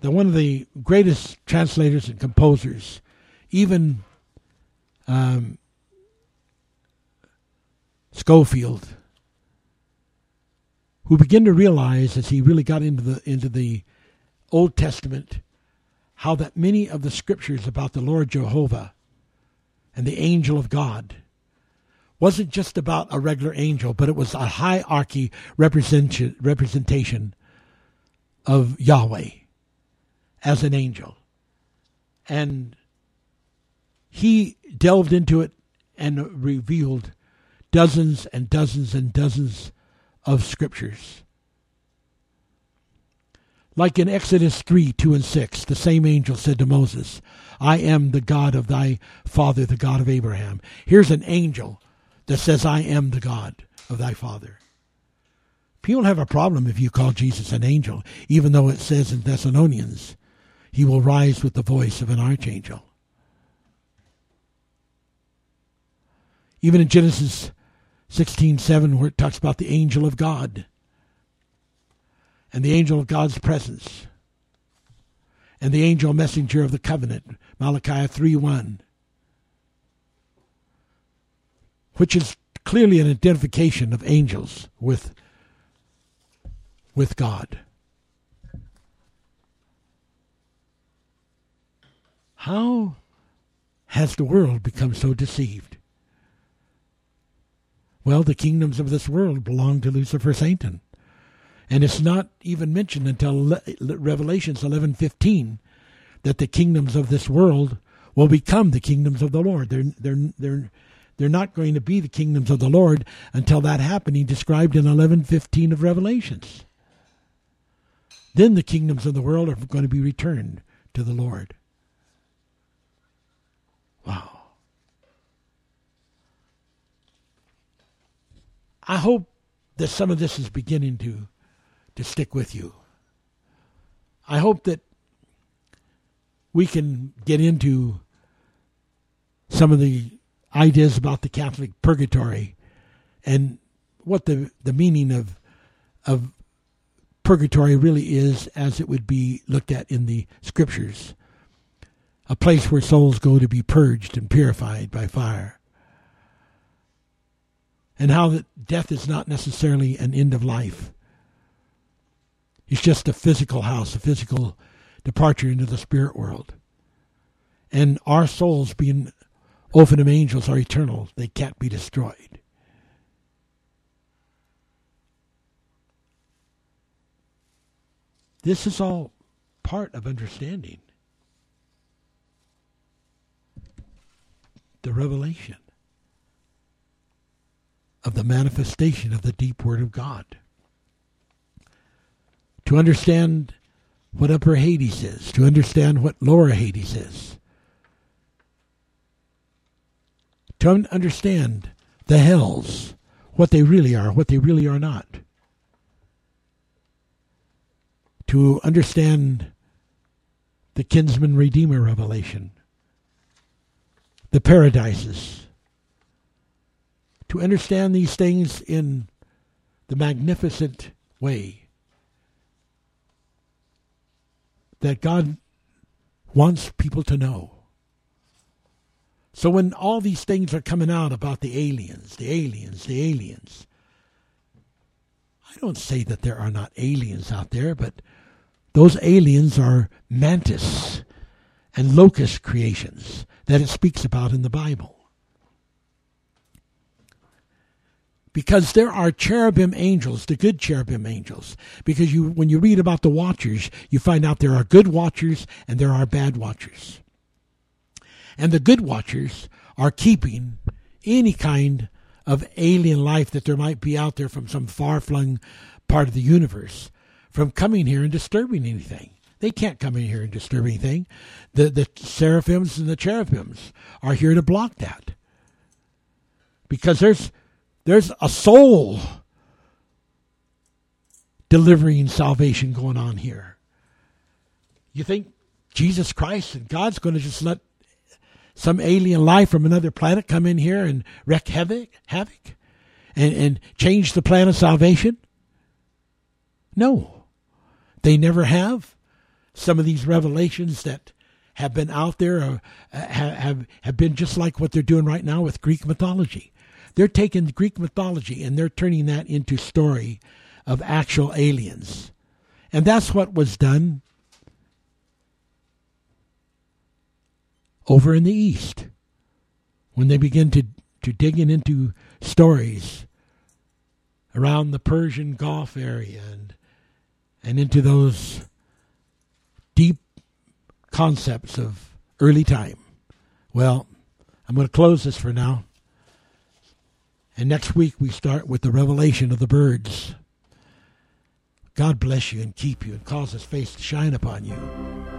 S1: that one of the greatest translators and composers, even um, Scofield, who began to realize as he really got into the into the Old Testament how that many of the scriptures about the Lord Jehovah and the angel of God wasn't just about a regular angel, but it was a hierarchy representation, representation of Yahweh as an angel. And he delved into it and revealed dozens and dozens and dozens of scriptures. Like in Exodus 3 2 and 6, the same angel said to Moses, I am the God of thy father, the God of Abraham. Here's an angel that says, I am the God of thy father. People have a problem if you call Jesus an angel, even though it says in Thessalonians, he will rise with the voice of an archangel. Even in Genesis 16:7 where it talks about the angel of God and the angel of God's presence and the angel messenger of the covenant Malachi 3:1 which is clearly an identification of angels with with God. How has the world become so deceived? Well, the kingdoms of this world belong to Lucifer Satan. And it's not even mentioned until Revelations 11:15 that the kingdoms of this world will become the kingdoms of the Lord. They're they're they're they're not going to be the kingdoms of the Lord until that happening described in 11:15 of Revelations. Then the kingdoms of the world are going to be returned to the Lord. Wow. I hope that some of this is beginning to to stick with you. I hope that we can get into some of the ideas about the Catholic purgatory and what the, the meaning of of purgatory really is as it would be looked at in the scriptures. A place where souls go to be purged and purified by fire. And how that death is not necessarily an end of life. It's just a physical house, a physical departure into the spirit world. And our souls being Ophidim angels are eternal, they can't be destroyed. This is all part of understanding the revelation of the manifestation of the deep Word of God. To understand what Upper Hades is, to understand what Lower Hades is, to understand the hells, what they really are, what they really are not. To understand the kinsman redeemer revelation, the paradises. To understand these things in the magnificent way that God wants people to know. So when all these things are coming out about the aliens, the aliens, the aliens, I don't say that there are not aliens out there, but those aliens are mantis and locust creations that it speaks about in the Bible. Because there are cherubim angels, the good cherubim angels. Because you, when you read about the watchers, you find out there are good watchers and there are bad watchers. And the good watchers are keeping any kind of alien life that there might be out there from some far flung part of the universe from coming here and disturbing anything. They can't come in here and disturb anything. The the seraphims and the cherubims are here to block that. Because there's there's a soul delivering salvation going on here. You think Jesus Christ and God's going to just let some alien life from another planet come in here and wreak havoc, havoc, and, and change the plan of salvation? No, they never have. Some of these revelations that have been out there uh, have have been just like what they're doing right now with Greek mythology. They're taking Greek mythology and they're turning that into story of actual aliens, and that's what was done over in the East when they begin to, to digging into stories around the Persian Gulf area and, and into those deep concepts of early time. Well, I'm going to close this for now. And next week we start with the revelation of the birds. God bless you and keep you and cause his face to shine upon you.